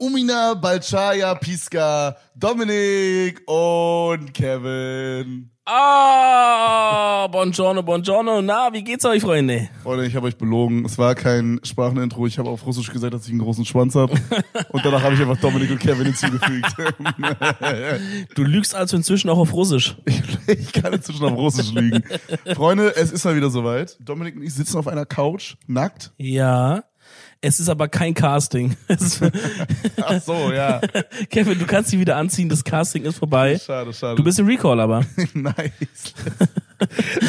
Umina, Balchaya, Piska, Dominik und Kevin. Ah, buongiorno, buongiorno. Na, wie geht's euch, Freunde? Freunde, ich habe euch belogen. Es war kein Sprachenintro. Ich habe auf Russisch gesagt, dass ich einen großen Schwanz habe. Und danach habe ich einfach Dominik und Kevin hinzugefügt. Du lügst also inzwischen auch auf Russisch. Ich, ich kann inzwischen auf Russisch lügen. Freunde, es ist mal wieder soweit. Dominik und ich sitzen auf einer Couch, nackt. Ja. Es ist aber kein Casting. Ach so, ja. Kevin, du kannst dich wieder anziehen, das Casting ist vorbei. Schade, schade. Du bist im Recall aber. nice.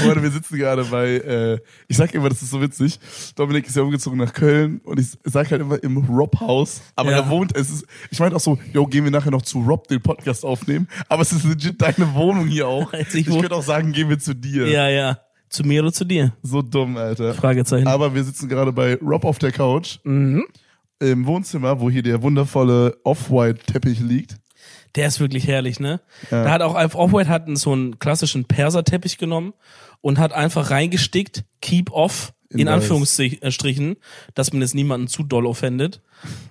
Freunde, wir sitzen gerade bei, äh, ich sag immer, das ist so witzig. Dominik ist ja umgezogen nach Köln und ich sag halt immer im Rob-Haus. Aber Ja. er wohnt, es ist, ich meinte auch so, yo, gehen wir nachher noch zu Rob den Podcast aufnehmen. Aber es ist legit deine Wohnung hier auch. Ich ich könnte auch sagen, gehen wir zu dir. Ja, ja. Zu mir oder zu dir? So dumm, Alter. Fragezeichen. Aber wir sitzen gerade bei Rob auf der Couch Mhm. im Wohnzimmer, wo hier der wundervolle Off-White-Teppich liegt. Der ist wirklich herrlich, ne? Da hat auch Offwhite hat so einen klassischen Perserteppich genommen und hat einfach reingestickt, keep off, in, In. Anführungsstrichen, dass man jetzt niemanden zu doll offendet.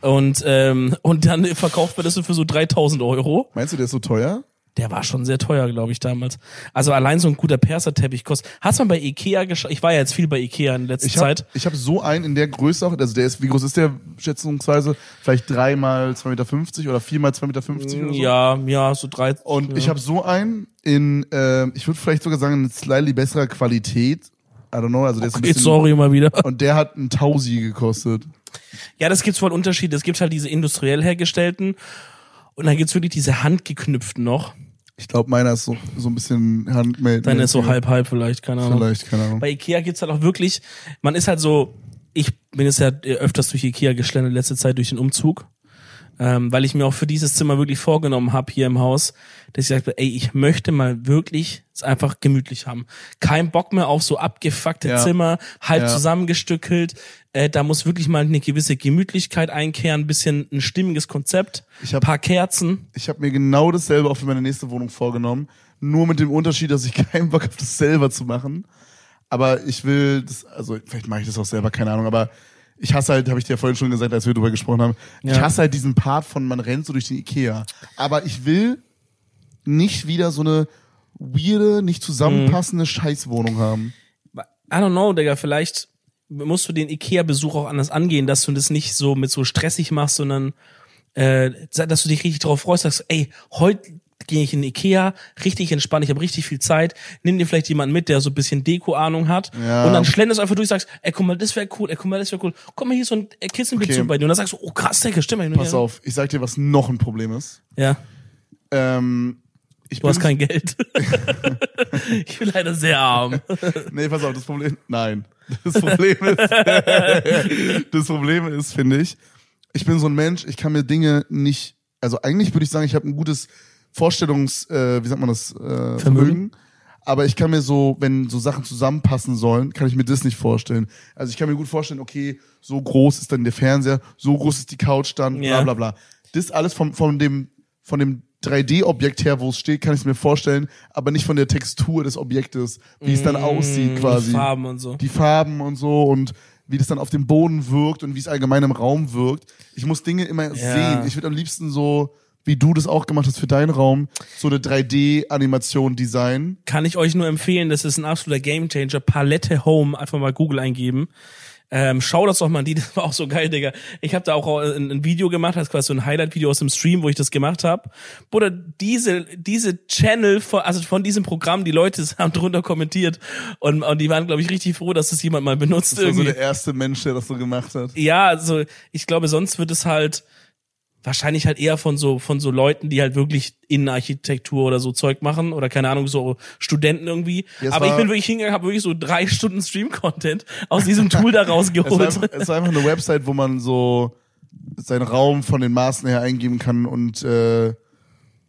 Und, ähm, und dann verkauft man das so für so 3000 Euro. Meinst du, der ist so teuer? Der war schon sehr teuer, glaube ich, damals. Also allein so ein guter Perserteppich kostet. Hast du mal bei Ikea geschaut? Ich war ja jetzt viel bei Ikea in letzter Ich habe Zeit. ich hab so einen in der Größe auch, also der ist, wie groß ist der schätzungsweise? Vielleicht drei mal 2,50 Meter oder vier mal 2,50 Meter oder so? Ja, ja, so drei. Und ja. ich habe so einen in, äh, ich würde vielleicht sogar sagen, in slightly besserer Qualität. I don't know, also der ist ein Okay, bisschen, sorry mal wieder. Und der hat einen Tausi gekostet. Ja, das gibt's voll Unterschiede. Es gibt halt diese industriell hergestellten und dann gibt's wirklich diese handgeknüpften noch. Ich glaube, meiner ist so, so ein bisschen handmade. Dann ist so halb halb vielleicht, keine Ahnung. Vielleicht, keine Ahnung. Bei Ikea gibt's halt auch wirklich, man ist halt so, ich bin jetzt ja öfters durch Ikea geschlendert, letzte Zeit durch den Umzug, ähm, weil ich mir auch für dieses Zimmer wirklich vorgenommen habe hier im Haus, dass ich sagte, ey, ich möchte mal wirklich es einfach gemütlich haben. Kein Bock mehr auf so abgefuckte Ja. Zimmer, halb Ja. zusammengestückelt. Äh, da muss wirklich mal eine gewisse Gemütlichkeit einkehren, ein bisschen ein stimmiges Konzept, Ich hab- paar Kerzen. Ich habe mir genau dasselbe auch für meine nächste Wohnung vorgenommen. Nur mit dem Unterschied, dass ich keinen Bock habe, das selber zu machen. Aber ich will das, also vielleicht mache ich das auch selber, keine Ahnung, aber ich hasse halt, habe ich dir ja vorhin schon gesagt, als wir drüber gesprochen haben, ich Ja. hasse halt diesen Part von man rennt so durch den Ikea. Aber ich will nicht wieder so eine weirde, nicht zusammenpassende Scheißwohnung haben. I don't know, Digga, vielleicht musst du den Ikea-Besuch auch anders angehen, dass du das nicht so mit so stressig machst, sondern äh, dass du dich richtig drauf freust, sagst, ey, heute gehe ich in Ikea, richtig entspannt, ich habe richtig viel Zeit, nimm dir vielleicht jemanden mit, der so ein bisschen Deko-Ahnung hat Ja. und dann schlenderst du einfach durch, sagst, ey, guck mal, das wäre cool, ey, guck mal, das wäre cool, guck mal, hier ist so ein äh, Kissenbezug Okay. bei dir und dann sagst du, oh krass, Digga, stimmt. Pass auf, ich sag dir, was noch ein Problem ist. Ja, Ähm, ich du hast kein Geld. ich bin leider sehr arm. Nee, pass auf, das Problem. Nein. Das Problem ist. das Problem ist, finde ich, ich bin so ein Mensch, ich kann mir Dinge nicht. Also eigentlich würde ich sagen, ich habe ein gutes Vorstellungs, äh, wie sagt man das, äh, Vermögen. Aber ich kann mir so, wenn so Sachen zusammenpassen sollen, kann ich mir das nicht vorstellen. Also ich kann mir gut vorstellen, okay, so groß ist dann der Fernseher, so groß ist die Couch dann, bla Ja. bla bla. Das alles von, von dem, von dem 3D-Objekt her, wo es steht, kann ich es mir vorstellen, aber nicht von der Textur des Objektes, wie es dann aussieht quasi. Mm, Farben und so. Die Farben und so und wie das dann auf dem Boden wirkt und wie es allgemein im Raum wirkt. Ich muss Dinge immer sehen. Ich würde am liebsten so, wie du das auch gemacht hast für deinen Raum, so eine 3D-Animation designen. kann ich euch nur empfehlen, das ist ein absoluter Gamechanger. Palette Home, einfach mal Google eingeben. Ähm, schau das doch mal an die, das war auch so geil, Digga. Ich habe da auch ein, ein Video gemacht, das ist quasi so ein Highlight-Video aus dem Stream, wo ich das gemacht habe. Bruder, diese, diese Channel, von, also von diesem Programm, die Leute haben drunter kommentiert und, und die waren, glaube ich, richtig froh, dass das jemand mal benutzt Das war so irgendwie. der erste Mensch, der das so gemacht hat. Ja, also ich glaube, sonst wird es halt wahrscheinlich halt eher von so von so Leuten, die halt wirklich Innenarchitektur oder so Zeug machen oder keine Ahnung so Studenten irgendwie. Ja, Aber ich bin wirklich hingegangen, habe wirklich so drei Stunden Stream-Content aus diesem Tool da Es war, rausgeholt. einfach, es war einfach eine Website, wo man so seinen Raum von den Maßen her eingeben kann und äh,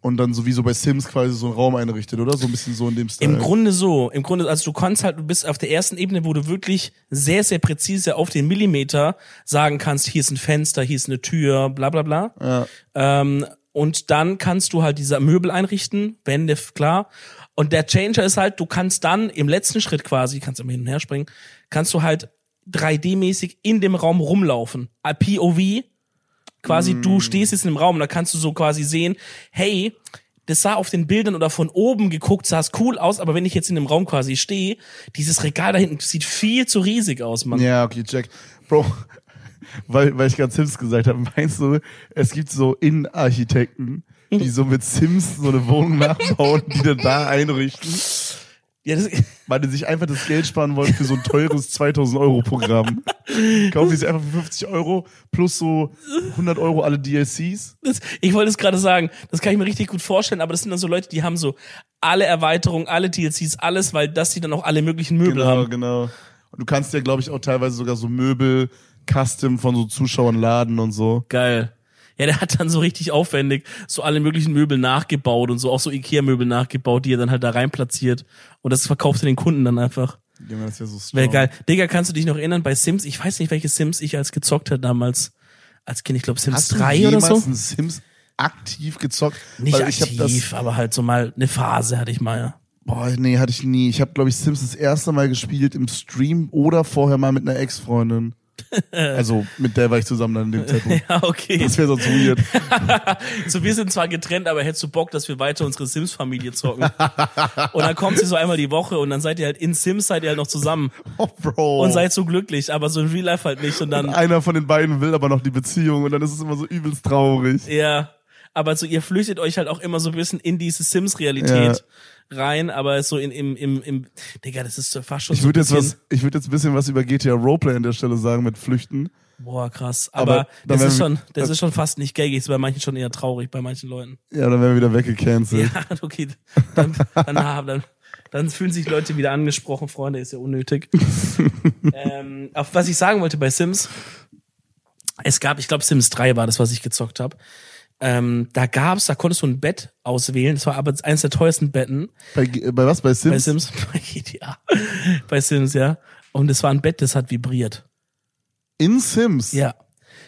und dann sowieso bei Sims quasi so einen Raum einrichtet, oder? So ein bisschen so in dem Style. Im Grunde so. Im Grunde, also du kannst halt, du bist auf der ersten Ebene, wo du wirklich sehr, sehr präzise auf den Millimeter sagen kannst, hier ist ein Fenster, hier ist eine Tür, bla bla bla. Ja. Ähm, und dann kannst du halt diese Möbel einrichten, Wände, klar. Und der Changer ist halt, du kannst dann im letzten Schritt quasi, kannst immer hin und her springen, kannst du halt 3D-mäßig in dem Raum rumlaufen. Äh, POV Quasi, du stehst jetzt in einem Raum, da kannst du so quasi sehen, hey, das sah auf den Bildern oder von oben geguckt, sah es cool aus, aber wenn ich jetzt in einem Raum quasi stehe, dieses Regal da hinten sieht viel zu riesig aus, Mann. Ja, okay, check. Bro, weil, weil ich gerade Sims gesagt habe, meinst du, es gibt so Innenarchitekten, die so mit Sims so eine Wohnung nachbauen, die dann da einrichten, Ja, das, weil die sich einfach das Geld sparen wollen für so ein teures 2000 Euro Programm. Kaufen die sich einfach für 50 Euro plus so 100 Euro alle DLCs. das, ich wollte es gerade sagen, das kann ich mir richtig gut vorstellen, aber das sind dann so Leute, die haben so alle Erweiterungen, alle DLCs, alles, weil das die dann auch alle möglichen Möbel Genau, haben. genau. Und du kannst ja, glaube ich, auch teilweise sogar so Möbel custom von so Zuschauern laden und so. Geil. Ja, der hat dann so richtig aufwendig so alle möglichen Möbel nachgebaut und so auch so Ikea-Möbel nachgebaut, die er dann halt da rein platziert. Und das verkauft er den Kunden dann einfach. Ja, das ja so strong. Wäre geil. Digga, kannst du dich noch erinnern bei Sims? Ich weiß nicht, welche Sims ich als gezockt hat damals. Als Kind, ich glaube Sims Hast du 3 jemals oder so. ein Sims aktiv gezockt? Nicht Weil ich hab aktiv, aber halt so mal eine Phase hatte ich mal. Ja. Boah, nee, hatte ich nie. Ich habe, glaube ich, Sims das erste Mal gespielt im Stream oder vorher mal mit einer Ex-Freundin. also mit der war ich zusammen dann in dem Zeitpunkt. Ja, okay. Das wäre sonst weird. So, wir sind zwar getrennt, aber hättest du Bock, dass wir weiter unsere Sims-Familie zocken? und dann kommt sie so einmal die Woche und dann seid ihr halt in Sims seid ihr halt noch zusammen Oh, Bro. und seid so glücklich, aber so in Real Life halt nicht und dann, Einer von den beiden will aber noch die Beziehung und dann ist es immer so übelst traurig. ja. Aber so, ihr flüchtet euch halt auch immer so ein bisschen in diese Sims-Realität rein, aber so in, im, im, im, Digga, das ist fast schon Ich so würde jetzt was, ich würde jetzt ein bisschen was über GTA Roleplay an der Stelle sagen mit Flüchten. boah, krass. Aber, Aber das ist schon, das ist schon fast nicht gaggig, ist bei manchen schon eher traurig, bei manchen Leuten. Ja, dann werden wir wieder weggecancelt. Ja, okay. Dann, dann, dann, dann, dann fühlen sich Leute wieder angesprochen, Freunde, ist ja unnötig. ähm, auf was ich sagen wollte bei Sims, es gab, ich glaube Sims 3 war das, was ich gezockt habe. Ähm, da gab's, da konntest du ein Bett auswählen. Das war aber eines der teuersten Betten Bei, äh, bei was? Bei Sims? bei Sims, bei GTA, bei Sims, ja. Und es war ein Bett, das hat vibriert. In Sims? Ja.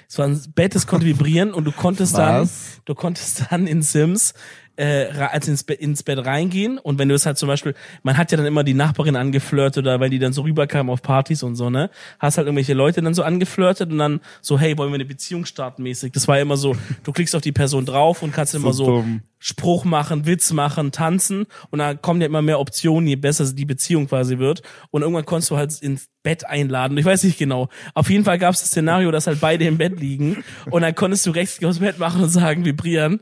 Es war ein Bett, das konnte vibrieren und du konntest dann, Was? du konntest dann in Sims äh, also ins, Be ins Bett reingehen und wenn du es halt zum Beispiel, man hat ja dann immer die Nachbarin angeflirtet oder weil die dann so rüberkamen auf Partys und so, ne? Hast halt irgendwelche Leute dann so angeflirtet und dann so, hey, wollen wir eine Beziehung starten mäßig. Das war immer so, du klickst auf die Person drauf und kannst immer so dumm. Spruch machen, Witz machen, tanzen und dann kommen ja immer mehr Optionen, je besser die Beziehung quasi wird. Und irgendwann konntest du halt ins Bett einladen. Ich weiß nicht genau. Auf jeden Fall gab es das Szenario, dass halt beide im Bett liegen und dann konntest du rechts aufs Bett machen und sagen, vibrieren.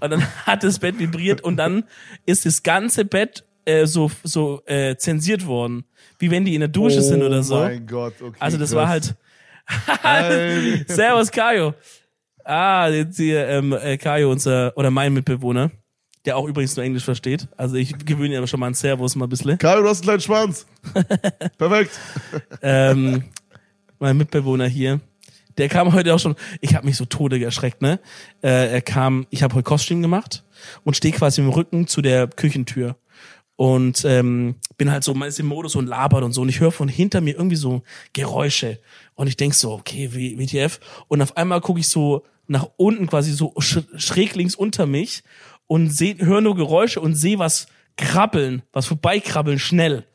Und dann hat das Bett vibriert und dann ist das ganze Bett äh, so so äh, zensiert worden, wie wenn die in der Dusche sind oder so. Oh mein Gott, okay. Also das krass. war halt. Servus Kajo. Ah, jetzt hier ähm, äh, Kajo, unser oder mein Mitbewohner, der auch übrigens nur Englisch versteht. Also ich gewöhne ihn aber schon mal an Servus mal ein bisschen. Kajo, du hast einen kleinen Schwanz. Perfekt. ähm, mein Mitbewohner hier, der kam heute auch schon. Ich habe mich so tode erschreckt, ne? Äh, er kam, ich habe heute Kostüm gemacht und stehe quasi im Rücken zu der Küchentür und ähm, bin halt so mal ist im Modus und labert und so und ich höre von hinter mir irgendwie so Geräusche und ich denk so okay wie WTF und auf einmal gucke ich so nach unten quasi so sch schräg links unter mich und höre nur Geräusche und sehe was krabbeln was vorbeikrabbeln schnell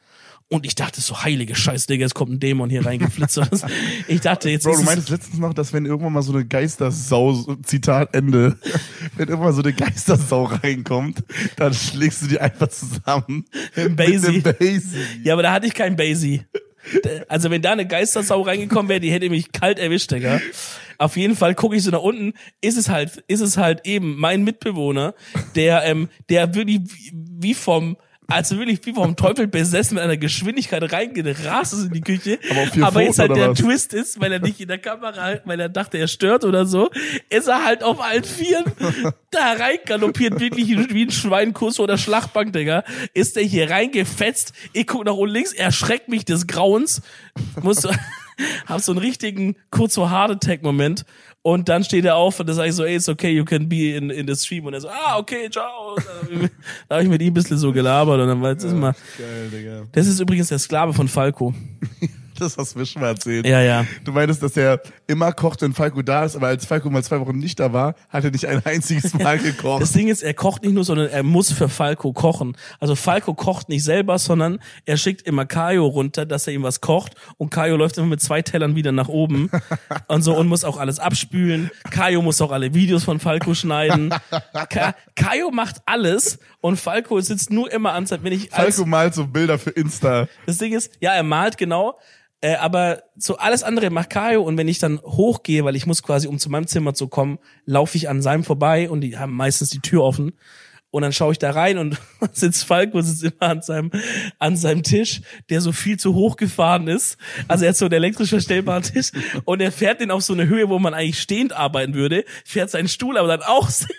und ich dachte so heilige Scheiße Digga es kommt ein Dämon hier reingeflitzt ich dachte jetzt Bro, ist du es- meintest letztens noch, dass wenn irgendwann mal so eine Geistersau, Zitat Ende, wenn irgendwann mal so eine Geistersau reinkommt, dann schlägst du die einfach zusammen. Mit Basie. Mit dem Basie. Ja, aber da hatte ich kein Basie. Also wenn da eine Geistersau reingekommen wäre, die hätte mich kalt erwischt, Digga. Auf jeden Fall gucke ich so nach unten, ist es halt, ist es halt eben mein Mitbewohner, der, ähm, der wirklich wie- wie vom, also wirklich wie vom Teufel besessen mit einer Geschwindigkeit reingerast ist in die Küche. Aber vier jetzt halt der was? Twist ist, weil er nicht in der Kamera, weil er dachte, er stört oder so, ist er halt auf allen Vieren da reingaloppiert, wirklich wie ein Schweinkuss oder Schlachtbank, Digga. Ist der hier reingefetzt. Ich guck nach unten links, erschreckt mich des Grauens. Muss so, hab so einen richtigen kurz vor Heart Attack Moment. Und dann steht er auf und dann sage ich so, ey, it's okay, you can be in, in the stream. Und er so, ah, okay, ciao. Da habe ich mit ihm ein bisschen so gelabert und dann war jetzt ist mal. Geil, Digga. Das ist übrigens der Sklave von Falco. Das hast du mir schon mal erzählt. Ja, ja. Du meintest, dass er immer kocht, wenn Falco da ist, aber als Falco mal zwei Wochen nicht da war, hat er nicht ein einziges Mal gekocht. Das Ding ist, er kocht nicht nur, sondern er muss für Falco kochen. Also Falco kocht nicht selber, sondern er schickt immer Kayo runter, dass er ihm was kocht und Kayo läuft immer mit zwei Tellern wieder nach oben und so und muss auch alles abspülen. Kayo muss auch alle Videos von Falco schneiden. Ka Kayo macht alles und Falco sitzt nur immer an, wenn ich als, Falco malt so Bilder für Insta. das Ding ist, ja, er malt genau, äh, aber so alles andere macht Kayo und wenn ich dann hochgehe, weil ich muss quasi, um zu meinem Zimmer zu kommen, laufe ich an seinem vorbei und die haben meistens die Tür offen. Und dann schaue ich da rein und sitzt Falco sitzt immer an seinem, an seinem Tisch, der so viel zu hoch gefahren ist. Also er hat so einen elektrisch verstellbaren Tisch und er fährt den auf so eine Höhe, wo man eigentlich stehend arbeiten würde, fährt seinen Stuhl aber dann auch sehr,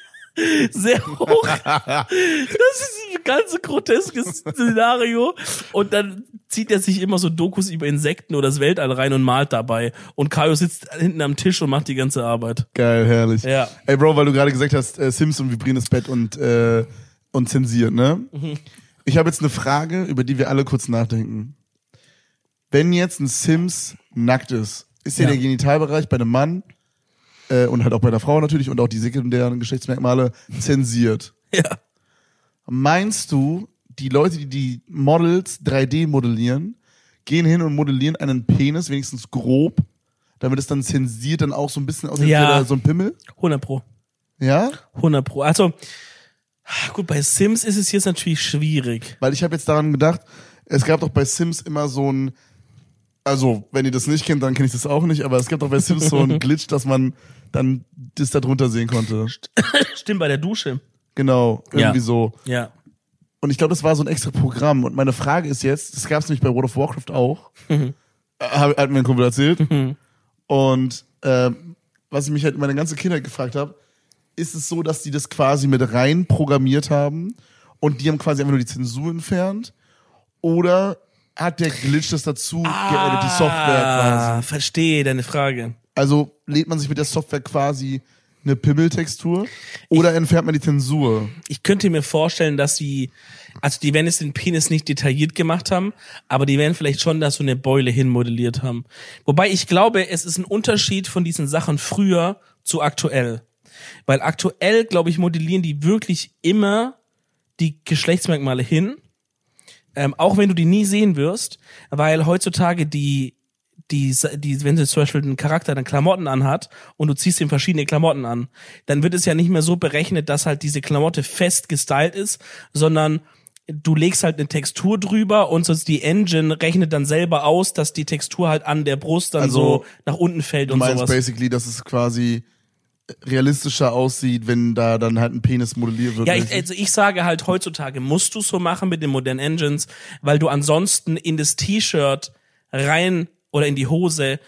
sehr hoch. Das ist ein ganz groteskes Szenario. Und dann zieht er sich immer so Dokus über Insekten oder das Weltall rein und malt dabei. Und Kaio sitzt hinten am Tisch und macht die ganze Arbeit. Geil, herrlich. Ja. Ey, Bro, weil du gerade gesagt hast, äh, Sims und vibrierendes Bett und, äh, und zensiert, ne? Ich habe jetzt eine Frage, über die wir alle kurz nachdenken. Wenn jetzt ein Sims nackt ist, ist Ja. der Genitalbereich bei einem Mann äh, und halt auch bei der Frau natürlich und auch die sekundären Geschlechtsmerkmale zensiert. Ja. Meinst du, die Leute, die die Models 3D modellieren, gehen hin und modellieren einen Penis wenigstens grob, damit es dann zensiert dann auch so ein bisschen aussieht, Ja. da so ein Pimmel? 100 Pro. Ja? 100 Pro. Also, gut, bei Sims ist es jetzt natürlich schwierig. Weil ich habe jetzt daran gedacht, es gab doch bei Sims immer so ein, also wenn ihr das nicht kennt, dann kenne ich das auch nicht, aber es gab doch bei Sims so einen Glitch, dass man dann das da drunter sehen konnte. Stimmt, bei der Dusche. Genau, irgendwie Ja. so. Ja. Und ich glaube, das war so ein extra Programm. Und meine Frage ist jetzt, das gab es nämlich bei World of Warcraft auch. Mhm. Äh, Hat, hat mir ein Kumpel erzählt. Und ähm, was ich mich halt meine ganze Kindheit gefragt habe, ist es so, dass die das quasi mit rein programmiert haben und die haben quasi einfach nur die Zensur entfernt? Oder hat der Glitch das dazu geedit, die Software quasi? Ah, verstehe deine Frage. Also lädt man sich mit der Software quasi eine Pimmeltextur oder entfernt man die Zensur? Ich könnte mir vorstellen, dass die, also die werden jetzt den Penis nicht detailliert gemacht haben, aber die werden vielleicht schon da so eine Beule hinmodelliert haben. Wobei ich glaube, es ist ein Unterschied von diesen Sachen früher zu aktuell. Weil aktuell, glaube ich, modellieren die wirklich immer die Geschlechtsmerkmale hin, ähm, auch wenn du die nie sehen wirst, weil heutzutage die die, die, wenn du zum Beispiel einen Charakter dann Klamotten anhat und du ziehst ihm verschiedene Klamotten an, dann wird es ja nicht mehr so berechnet, dass halt diese Klamotte fest gestylt ist, sondern du legst halt eine Textur drüber und sonst die Engine rechnet dann selber aus, dass die Textur halt an der Brust dann Also, so nach unten fällt Du und meinst sowas. basically, dass es quasi realistischer aussieht, wenn da dann halt ein Penis modelliert wird. Ja, ich, also ich sage halt, heutzutage musst du so machen mit den modernen Engines, weil du ansonsten in das T-Shirt rein oder in die Hose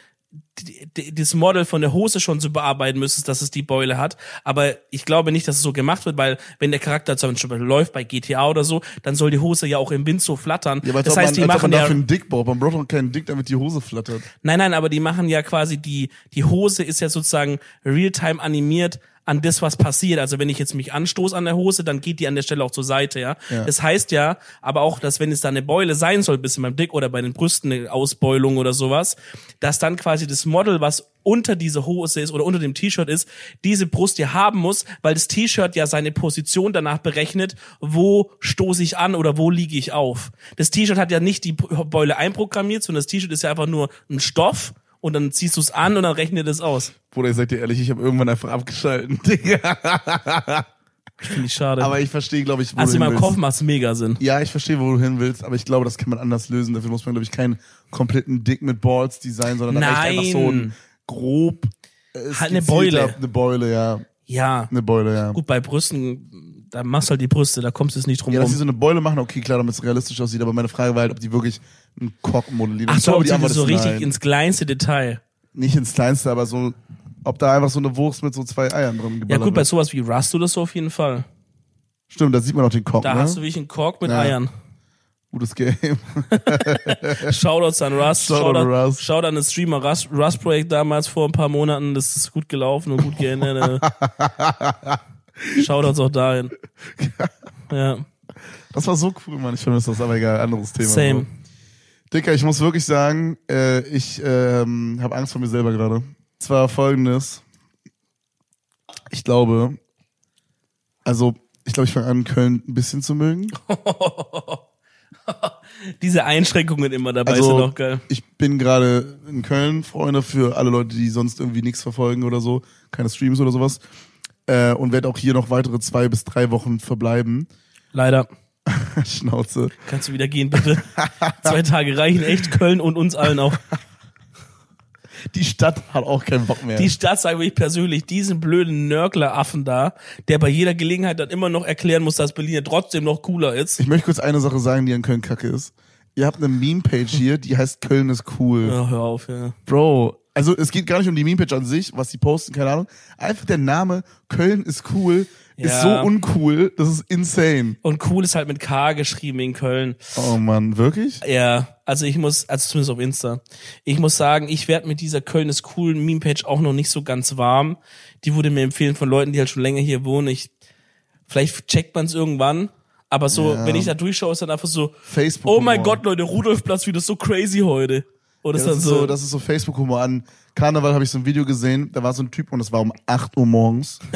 das Model von der Hose schon so bearbeiten müsstest, dass es die Beule hat. Aber ich glaube nicht, dass es so gemacht wird, weil wenn der Charakter zum Beispiel läuft bei GTA oder so, dann soll die Hose ja auch im Wind so flattern. ja, aber das heißt, man, die machen man ja, dafür einen Dick braucht. Man braucht doch keinen Dick, damit die Hose flattert. nein, nein, aber die machen ja quasi die, die Hose ist ja sozusagen real-time animiert an das, was passiert. Also wenn ich jetzt mich anstoße an der Hose, dann geht die an der Stelle auch zur Seite, ja. Ja. Das heißt ja, aber auch, dass wenn es da eine Beule sein soll, bisschen beim Dick oder bei den Brüsten eine Ausbeulung oder sowas, dass dann quasi das Model, was unter diese Hose ist oder unter dem T-Shirt ist, diese Brust ja haben muss, weil das T-Shirt ja seine Position danach berechnet, wo stoße ich an oder wo liege ich auf. Das T-Shirt hat ja nicht die Beule einprogrammiert, sondern das T-Shirt ist ja einfach nur ein Stoff und dann ziehst du es an und dann rechnet es aus. Bruder, ich sag dir ehrlich, ich habe irgendwann einfach abgeschalten, Digga. Finde ich schade. Aber ich verstehe, glaube ich, wo also du in hin meinem willst. Kopf macht mega Sinn. Ja, ich verstehe, wo du hin willst, aber ich glaube, das kann man anders lösen. Dafür muss man, glaube ich, keinen kompletten Dick mit Balls designen, sondern da reicht einfach so ein grob äh, Halt eine Beule. Eine Beule, ja. Ja. Eine Beule, ja. Gut, bei Brüsten, da machst du halt die Brüste, da kommst du jetzt nicht drum Ja, dass sie rum. so eine Beule machen, okay, klar, damit es realistisch aussieht, aber meine Frage war halt, ob die wirklich einen Cock modellieren. Ach Ich so, glaube, ob die sie Antwort das so ist richtig nein. ins kleinste Detail. Nicht ins Kleinste, aber so, ob da einfach so eine Wurst mit so zwei Eiern drin Ja geballert gut, bei wird. sowas wie Rust oder so auf jeden Fall. Stimmt, da sieht man auch den Cock, Da ne? hast du wirklich einen Kork mit Ja. Eiern. Gutes Game. Shoutouts an Rust. Shoutout an Rust. Shoutout an das Streamer Rust, Rust Projekt damals vor ein paar Monaten. Das ist gut gelaufen und gut geendet. Shoutouts auch dahin. Ja, Das war so cool, Mann. Ich vermisse das, aber egal, anderes Thema. same. Dicker, ich muss wirklich sagen, äh, ich ähm, habe Angst vor mir selber gerade. Zwar folgendes. Ich glaube, also ich glaube, ich fange an, Köln ein bisschen zu mögen. Diese Einschränkungen immer dabei Also, sind auch geil. Ich bin gerade in Köln, Freunde, für alle Leute, die sonst irgendwie nichts verfolgen oder so, keine Streams oder sowas. Äh, und werde auch hier noch weitere zwei bis drei Wochen verbleiben. Leider. Schnauze. Kannst du wieder gehen, bitte? Zwei Tage reichen echt Köln und uns allen auch. Die Stadt hat auch keinen Bock mehr. Die Stadt, sage ich persönlich, diesen blöden Nörgleraffen da, der bei jeder Gelegenheit dann immer noch erklären muss, dass Berlin ja trotzdem noch cooler ist. ich möchte kurz eine Sache sagen, die an Köln kacke ist. Ihr habt eine Meme-Page hier, die heißt Köln ist cool. Ja, hör auf, ja. Bro, also es geht gar nicht um die Meme-Page an sich, was die posten, keine Ahnung. Einfach der Name Köln ist cool ist Ja. so uncool, das ist insane. Und cool ist halt mit K geschrieben in Köln. Oh Mann, wirklich? Ja, also ich muss, also zumindest auf Insta. Ich muss sagen, ich werde mit dieser Köln ist cool Meme-Page auch noch nicht so ganz warm. Die wurde mir empfehlen von Leuten, die halt schon länger hier wohnen. Ich, vielleicht checkt man es irgendwann. Aber so, Ja. wenn ich da durchschaue, ist dann einfach so, Facebook. oh mein Gott, Leute, Rudolfplatz wieder so crazy heute. Oder Ja, ist das, ist so, so, das ist so Facebook-Humor. An Karneval habe ich so ein Video gesehen, da war so ein Typ und es war um 8 Uhr morgens.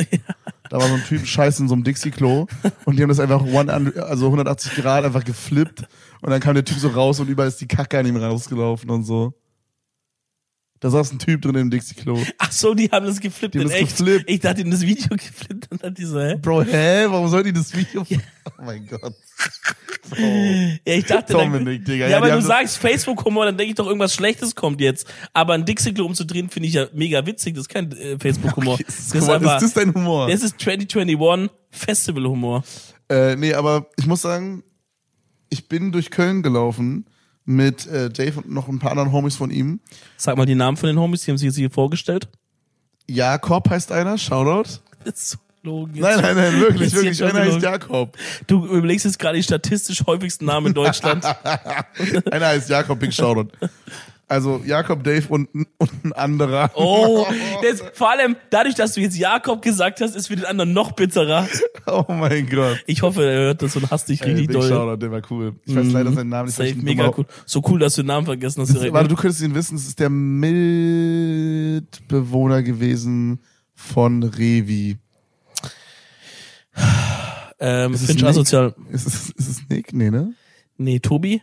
Da war so ein Typ scheiße in so einem Dixie-Klo und die haben das einfach one, also 180 Grad einfach geflippt und dann kam der Typ so raus und überall ist die Kacke an ihm rausgelaufen und so. Da saß ein Typ drin im Dixie-Klo. ach so, die haben das geflippt Die haben das echt. geflippt. Ich dachte, die haben das Video geflippt und dann die so, hä? Bro, hä? Warum soll die das Video? Oh mein Gott. Bro. Ja, ich dachte, dann, Dominik, Digga. ja, die weil du das- sagst Facebook-Humor, dann denke ich doch, irgendwas Schlechtes kommt jetzt. Aber ein Dixie-Klo umzudrehen, finde ich ja mega witzig. Das ist kein äh, Facebook-Humor. Okay, das ist, ist ist, einfach, das dein Humor? das ist 2021 Festival-Humor. Äh, nee, aber ich muss sagen, ich bin durch Köln gelaufen mit äh, Dave und noch ein paar anderen Homies von ihm. Sag mal die Namen von den Homies, die haben sich jetzt hier vorgestellt. Jakob heißt einer, Shoutout. Das ist so logisch. Nein, nein, nein, wirklich, wirklich. Einer heißt. Jakob. Du überlegst jetzt gerade die statistisch häufigsten Namen in Deutschland. Einer heißt Jakob, Big Shoutout. Also Jakob, Dave und, ein- und ein anderer. Oh, das, vor allem dadurch, dass du jetzt Jakob gesagt hast, ist für den anderen noch bitterer. Oh mein Gott. Ich hoffe, er hört das und hasst dich Ey, richtig Big doll. Shoutout, der war cool. Ich weiß leider seinen Namen nicht. Safe, mega cool. So cool, dass du den Namen vergessen hast. Direkt. warte, du könntest ihn wissen, es ist der Mitbewohner gewesen von Revi. ähm, Ist Finch asozial. Ist es, ist es Nick? Nee, ne? Nee, Tobi?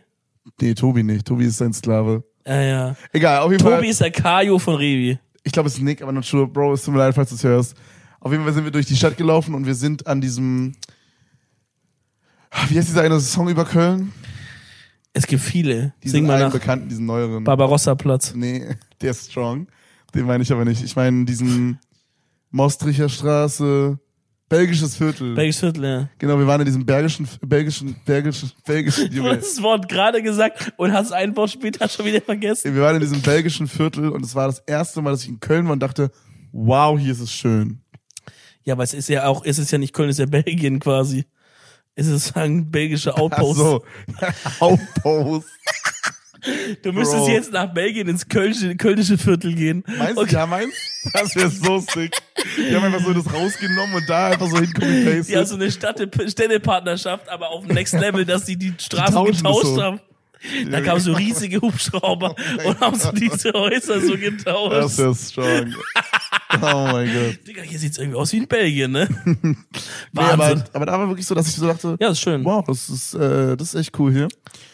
Nee, Tobi nicht. Tobi ist sein Sklave. Ja, ja. Egal, auf jeden Fall. Tobi ist der Kajo von Revi. ich glaube, es ist Nick, aber not sure. Bro, es tut mir leid, falls du es hörst. Auf jeden Fall sind wir durch die Stadt gelaufen und wir sind an diesem. Wie heißt dieser eine Song über Köln? Es gibt viele. Diesen Sing mal einen nach. bekannten, diesen neueren. Barbarossa-Platz. nee, der ist strong. Den meine ich aber nicht. Ich meine diesen Mostricher Straße, belgisches Viertel. Belgisches Viertel, ja. genau, wir waren in diesem belgischen, belgischen, belgischen, Du Junge. hast das Wort gerade gesagt und hast ein Wort später schon wieder vergessen. Wir waren in diesem belgischen Viertel und es war das erste Mal, dass ich in Köln war und dachte, wow, hier ist es schön. Ja, aber es ist ja auch, es ist ja nicht Köln, es ist ja Belgien quasi. Es ist ein belgischer Ach Outpost. so, Outpost. Du müsstest Bro. jetzt nach Belgien ins kölnische, kölnische Viertel gehen. Meinst du, ja, meinst du? Das wäre so sick. Die haben einfach so das rausgenommen und da einfach so hin copy Die haben so eine Stadt Städtepartnerschaft, aber auf dem Next Level, dass die die Straßen tauschen getauscht das so. haben. Da kamen so riesige Hubschrauber und haben so diese Häuser so Das getauscht. wäre strong. Oh mein Gott. Digga, hier sieht's irgendwie aus wie in Belgien, ne? Nee, Wahnsinn. aber, aber da war wirklich so, dass ich so dachte, Ja, ist schön. wow, das ist, äh, das ist echt cool hier.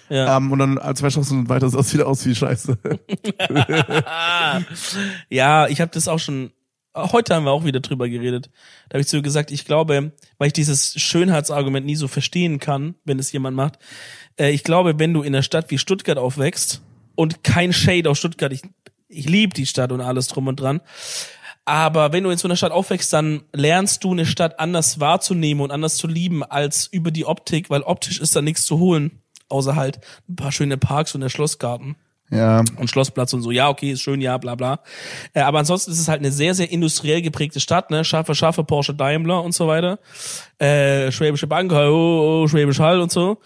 Ja. Ähm, und dann als zwei Straßen weiter sah es wieder aus wie Scheiße. Ja, ich habe das auch schon. Heute haben wir auch wieder drüber geredet. Da habe ich so gesagt, ich glaube, weil ich dieses Schönheitsargument nie so verstehen kann, wenn es jemand macht. Äh, ich glaube, wenn du in einer Stadt wie Stuttgart aufwächst und kein Shade auf Stuttgart, ich, ich liebe die Stadt und alles drum und dran. Aber wenn du in so einer Stadt aufwächst, dann lernst du eine Stadt anders wahrzunehmen und anders zu lieben als über die Optik, weil optisch ist da nichts zu holen, außer halt ein paar schöne Parks und der Schlossgarten ja. und Schlossplatz und so. Ja, okay, ist schön, ja, bla bla. Äh, aber ansonsten ist es halt eine sehr, sehr industriell geprägte Stadt, ne? Scharfe, scharfe Porsche Daimler und so weiter. Äh, Schwäbische Bank, oh, oh, Schwäbisch Hall und so.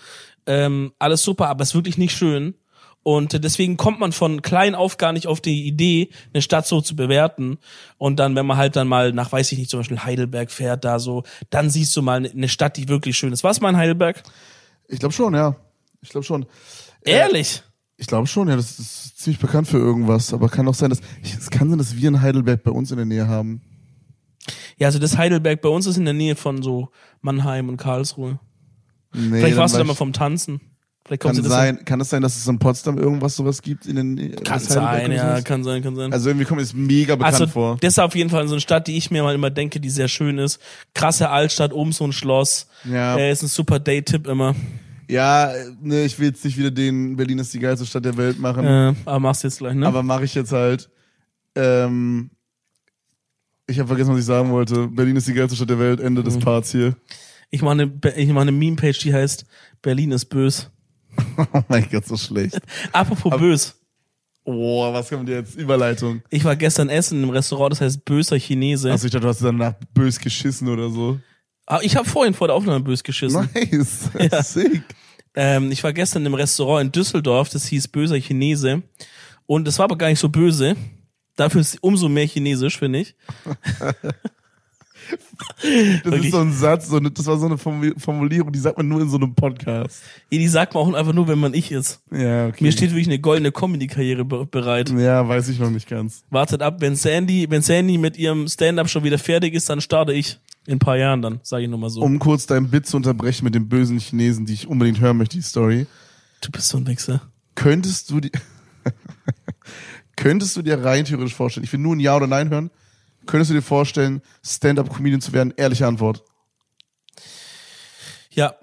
Ähm, alles super, aber ist wirklich nicht schön. Und deswegen kommt man von klein auf gar nicht auf die Idee, eine Stadt so zu bewerten. Und dann, wenn man halt dann mal nach, weiß ich nicht, zum Beispiel Heidelberg fährt, da so, dann siehst du mal eine- eine Stadt, die wirklich schön ist. Was mal in Heidelberg? Ich glaube schon, ja. Ich glaube schon. Ehrlich? Ich glaube schon, ja, das ist ziemlich bekannt für irgendwas, aber kann auch sein, dass ich, es kann sein, dass wir in Heidelberg bei uns in der Nähe haben. Ja, also das Heidelberg bei uns ist in der Nähe von so Mannheim und Karlsruhe. Nee, Vielleicht warst du da mal vom Tanzen. Vielleicht kann sein, kann es sein, dass es in Potsdam irgendwas sowas gibt in den Kann sein, ja, kann sein, kann sein. Also irgendwie kommt es mega bekannt Also vor. das ist auf jeden Fall so eine Stadt, die ich mir mal immer denke, die sehr schön ist. Krasse Altstadt, oben so ein Schloss. Ja. Äh, ist ein super Date-Tipp immer. Ja, ne, ich will jetzt nicht wieder den Berlin ist die geilste Stadt der Welt machen, Äh, aber machst jetzt gleich, ne? aber mache ich jetzt halt. Ähm, ich habe vergessen, was ich sagen wollte. Berlin ist die geilste Stadt der Welt. Ende Mhm. des Parts hier. ich mache eine, ich mache eine Meme-Page, die heißt Berlin ist bös. Oh mein Gott, so schlecht. Apropos bös. Oh, was kommt jetzt? Überleitung. Ich war gestern essen im Restaurant, das heißt böser Chinese. Also ich dachte, du hast danach bös geschissen oder so. Aber ich habe vorhin vor der Aufnahme bös geschissen. Nice. Ja. Sick. Ähm, ich war gestern im Restaurant in Düsseldorf, das hieß böser Chinese. Und es war aber gar nicht so böse. Dafür ist es umso mehr chinesisch, finde ich. Das Wirklich. ist so ein Satz, so eine, das war so eine Formu- Formulierung, die sagt man nur in so einem Podcast. Ja, Die sagt man auch einfach nur, wenn man ich ist. Ja, okay. Mir steht wirklich eine goldene Comedy-Karriere be bereit. ja, weiß ich noch nicht ganz. Wartet ab, wenn Sandy, wenn Sandy mit ihrem Stand-up schon wieder fertig ist, dann starte ich. In ein paar Jahren dann, sage ich nur mal so. Um kurz dein Bit zu unterbrechen mit dem bösen Chinesen, die ich unbedingt hören möchte, die Story. du bist so ein Wichser. Könntest du die, könntest du dir rein theoretisch vorstellen, ich will nur ein Ja oder Nein hören, könntest du dir vorstellen, Stand-Up-Comedian zu werden? Ehrliche Antwort. Ja.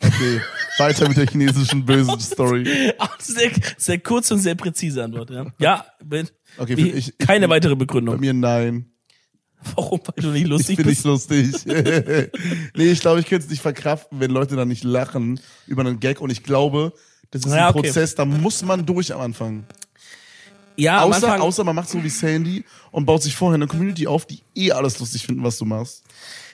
Okay, weiter mit der chinesischen bösen Story. Sehr, sehr kurz und sehr präzise Antwort, ja. Ja, bin, Okay, wie, ich- ich- keine weitere Bei Begründung. mir nein. Warum? Weil du nicht Ich lustig bin nicht bist. lustig. nee, ich glaube, ich könnte es nicht verkraften, wenn Leute dann nicht lachen über einen Gag. Und ich glaube, das ist Ja, ein okay. Prozess, da muss man durch am Anfang. Ja, außer, Anfang, außer man macht so wie Sandy und baut sich vorher eine Community auf, die eh alles lustig finden, was du machst.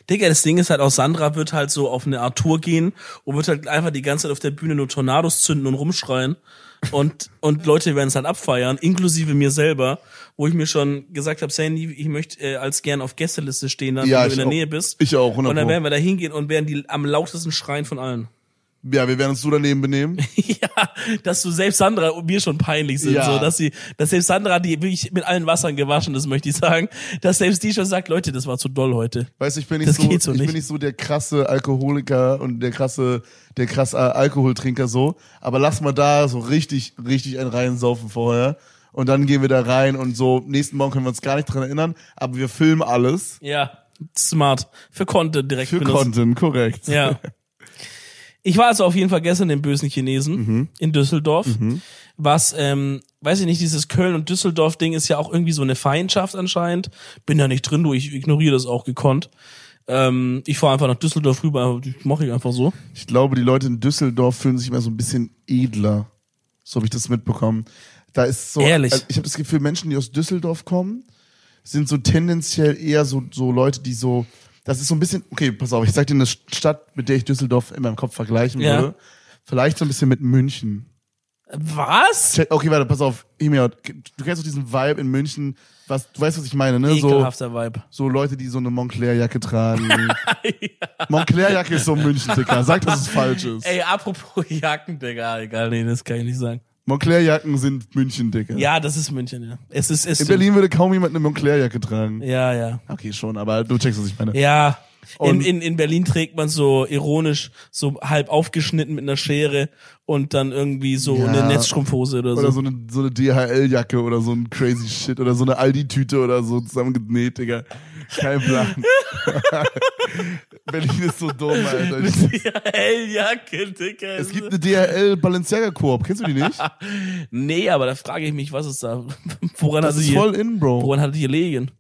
Digga, das Ding ist halt auch, Sandra wird halt so auf eine Art Tour gehen und wird halt einfach die ganze Zeit auf der Bühne nur Tornados zünden und rumschreien. Und, und Leute werden es halt abfeiern, inklusive mir selber, wo ich mir schon gesagt habe, Sandy, ich möchte äh, als gern auf Gästeliste stehen, dann, Ja, wenn du in der auch. Nähe bist. Ich auch, 100 Und dann werden wir da hingehen und werden die am lautesten schreien von allen. Ja, wir werden uns so daneben benehmen. ja, dass du selbst Sandra und mir schon peinlich sind, Ja. so, dass sie, dass selbst Sandra, die wirklich mit allen Wassern gewaschen ist, möchte ich sagen, dass selbst die schon sagt, Leute, das war zu doll heute. Weißt du, ich bin nicht Das so, so ich nicht. bin nicht so der krasse Alkoholiker und der krasse, der krasse Alkoholtrinker so. Aber lass mal da so richtig, richtig einen reinsaufen vorher. Und dann gehen wir da rein und so, nächsten Morgen können wir uns gar nicht dran erinnern, aber wir filmen alles. Ja, smart. Für Content direkt Für benutzen. Content, korrekt. Ja. Ich war also auf jeden Fall gestern den bösen Chinesen Mhm. in Düsseldorf. Was, ähm, weiß ich nicht, dieses Köln- und Düsseldorf-Ding ist ja auch irgendwie so eine Feindschaft anscheinend. Bin da nicht drin, du, ich ignoriere das auch gekonnt. Ähm, ich fahre einfach nach Düsseldorf rüber, mache ich einfach so. Ich glaube, die Leute in Düsseldorf fühlen sich immer so ein bisschen edler. So habe ich das mitbekommen. Da ist so, Ehrlich? also ich habe das Gefühl, Menschen, die aus Düsseldorf kommen, sind so tendenziell eher so, so Leute, die so, das ist so ein bisschen, okay, pass auf, ich sag dir eine Stadt, mit der ich Düsseldorf in meinem Kopf vergleichen Ja. würde. Vielleicht so ein bisschen mit München. Was? Okay, warte, pass auf, out. Du kennst doch diesen Vibe in München, was, du weißt, was ich meine, ne? So, Ekelhafter Vibe. so Leute, die so eine Montclair-Jacke tragen. Montclair-Jacke ist so München, Dicker. Sag, dass es falsch ist. Ey, apropos Jacken, Digga, egal, nee, das kann ich nicht sagen. Montclair-Jacken sind München, Dicker. Ja, das ist München, ja. Es ist, es In Berlin würde kaum jemand eine Montclair-Jacke tragen. Ja, ja. Okay, schon, aber du checkst, was ich meine. Ja. In, in, in Berlin trägt man so ironisch, so halb aufgeschnitten mit einer Schere und dann irgendwie so Ja. eine Netzstrumpfhose oder so. Oder so eine, so eine DHL-Jacke oder so ein crazy Shit oder so eine Aldi-Tüte oder so zusammengenäht, Digga. Kein Plan. Berlin ist so dumm, Alter. DHL-Jacke, Dicker. Es gibt eine DHL Balenciaga Koop, kennst du die nicht? nee, aber da frage ich mich, was ist da? Woran Das hat ist sie voll in, Bro. woran hat die gelegen?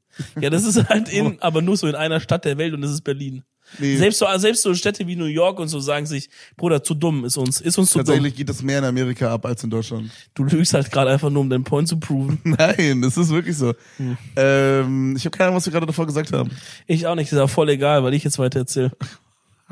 Ja, das ist halt in, aber nur so in einer Stadt der Welt und das ist Berlin. Nee, Selbst so, selbst so Städte wie New York und so sagen sich, Bruder, zu dumm ist uns, ist uns zu dumm. tatsächlich geht das mehr in Amerika ab als in Deutschland. Du lügst halt gerade einfach nur, um deinen Point zu proven. Nein, das ist wirklich so. Hm. Ähm, ich habe keine Ahnung, was wir gerade davor gesagt haben. Ich auch nicht, das ist auch voll egal, weil ich jetzt weiter erzähle.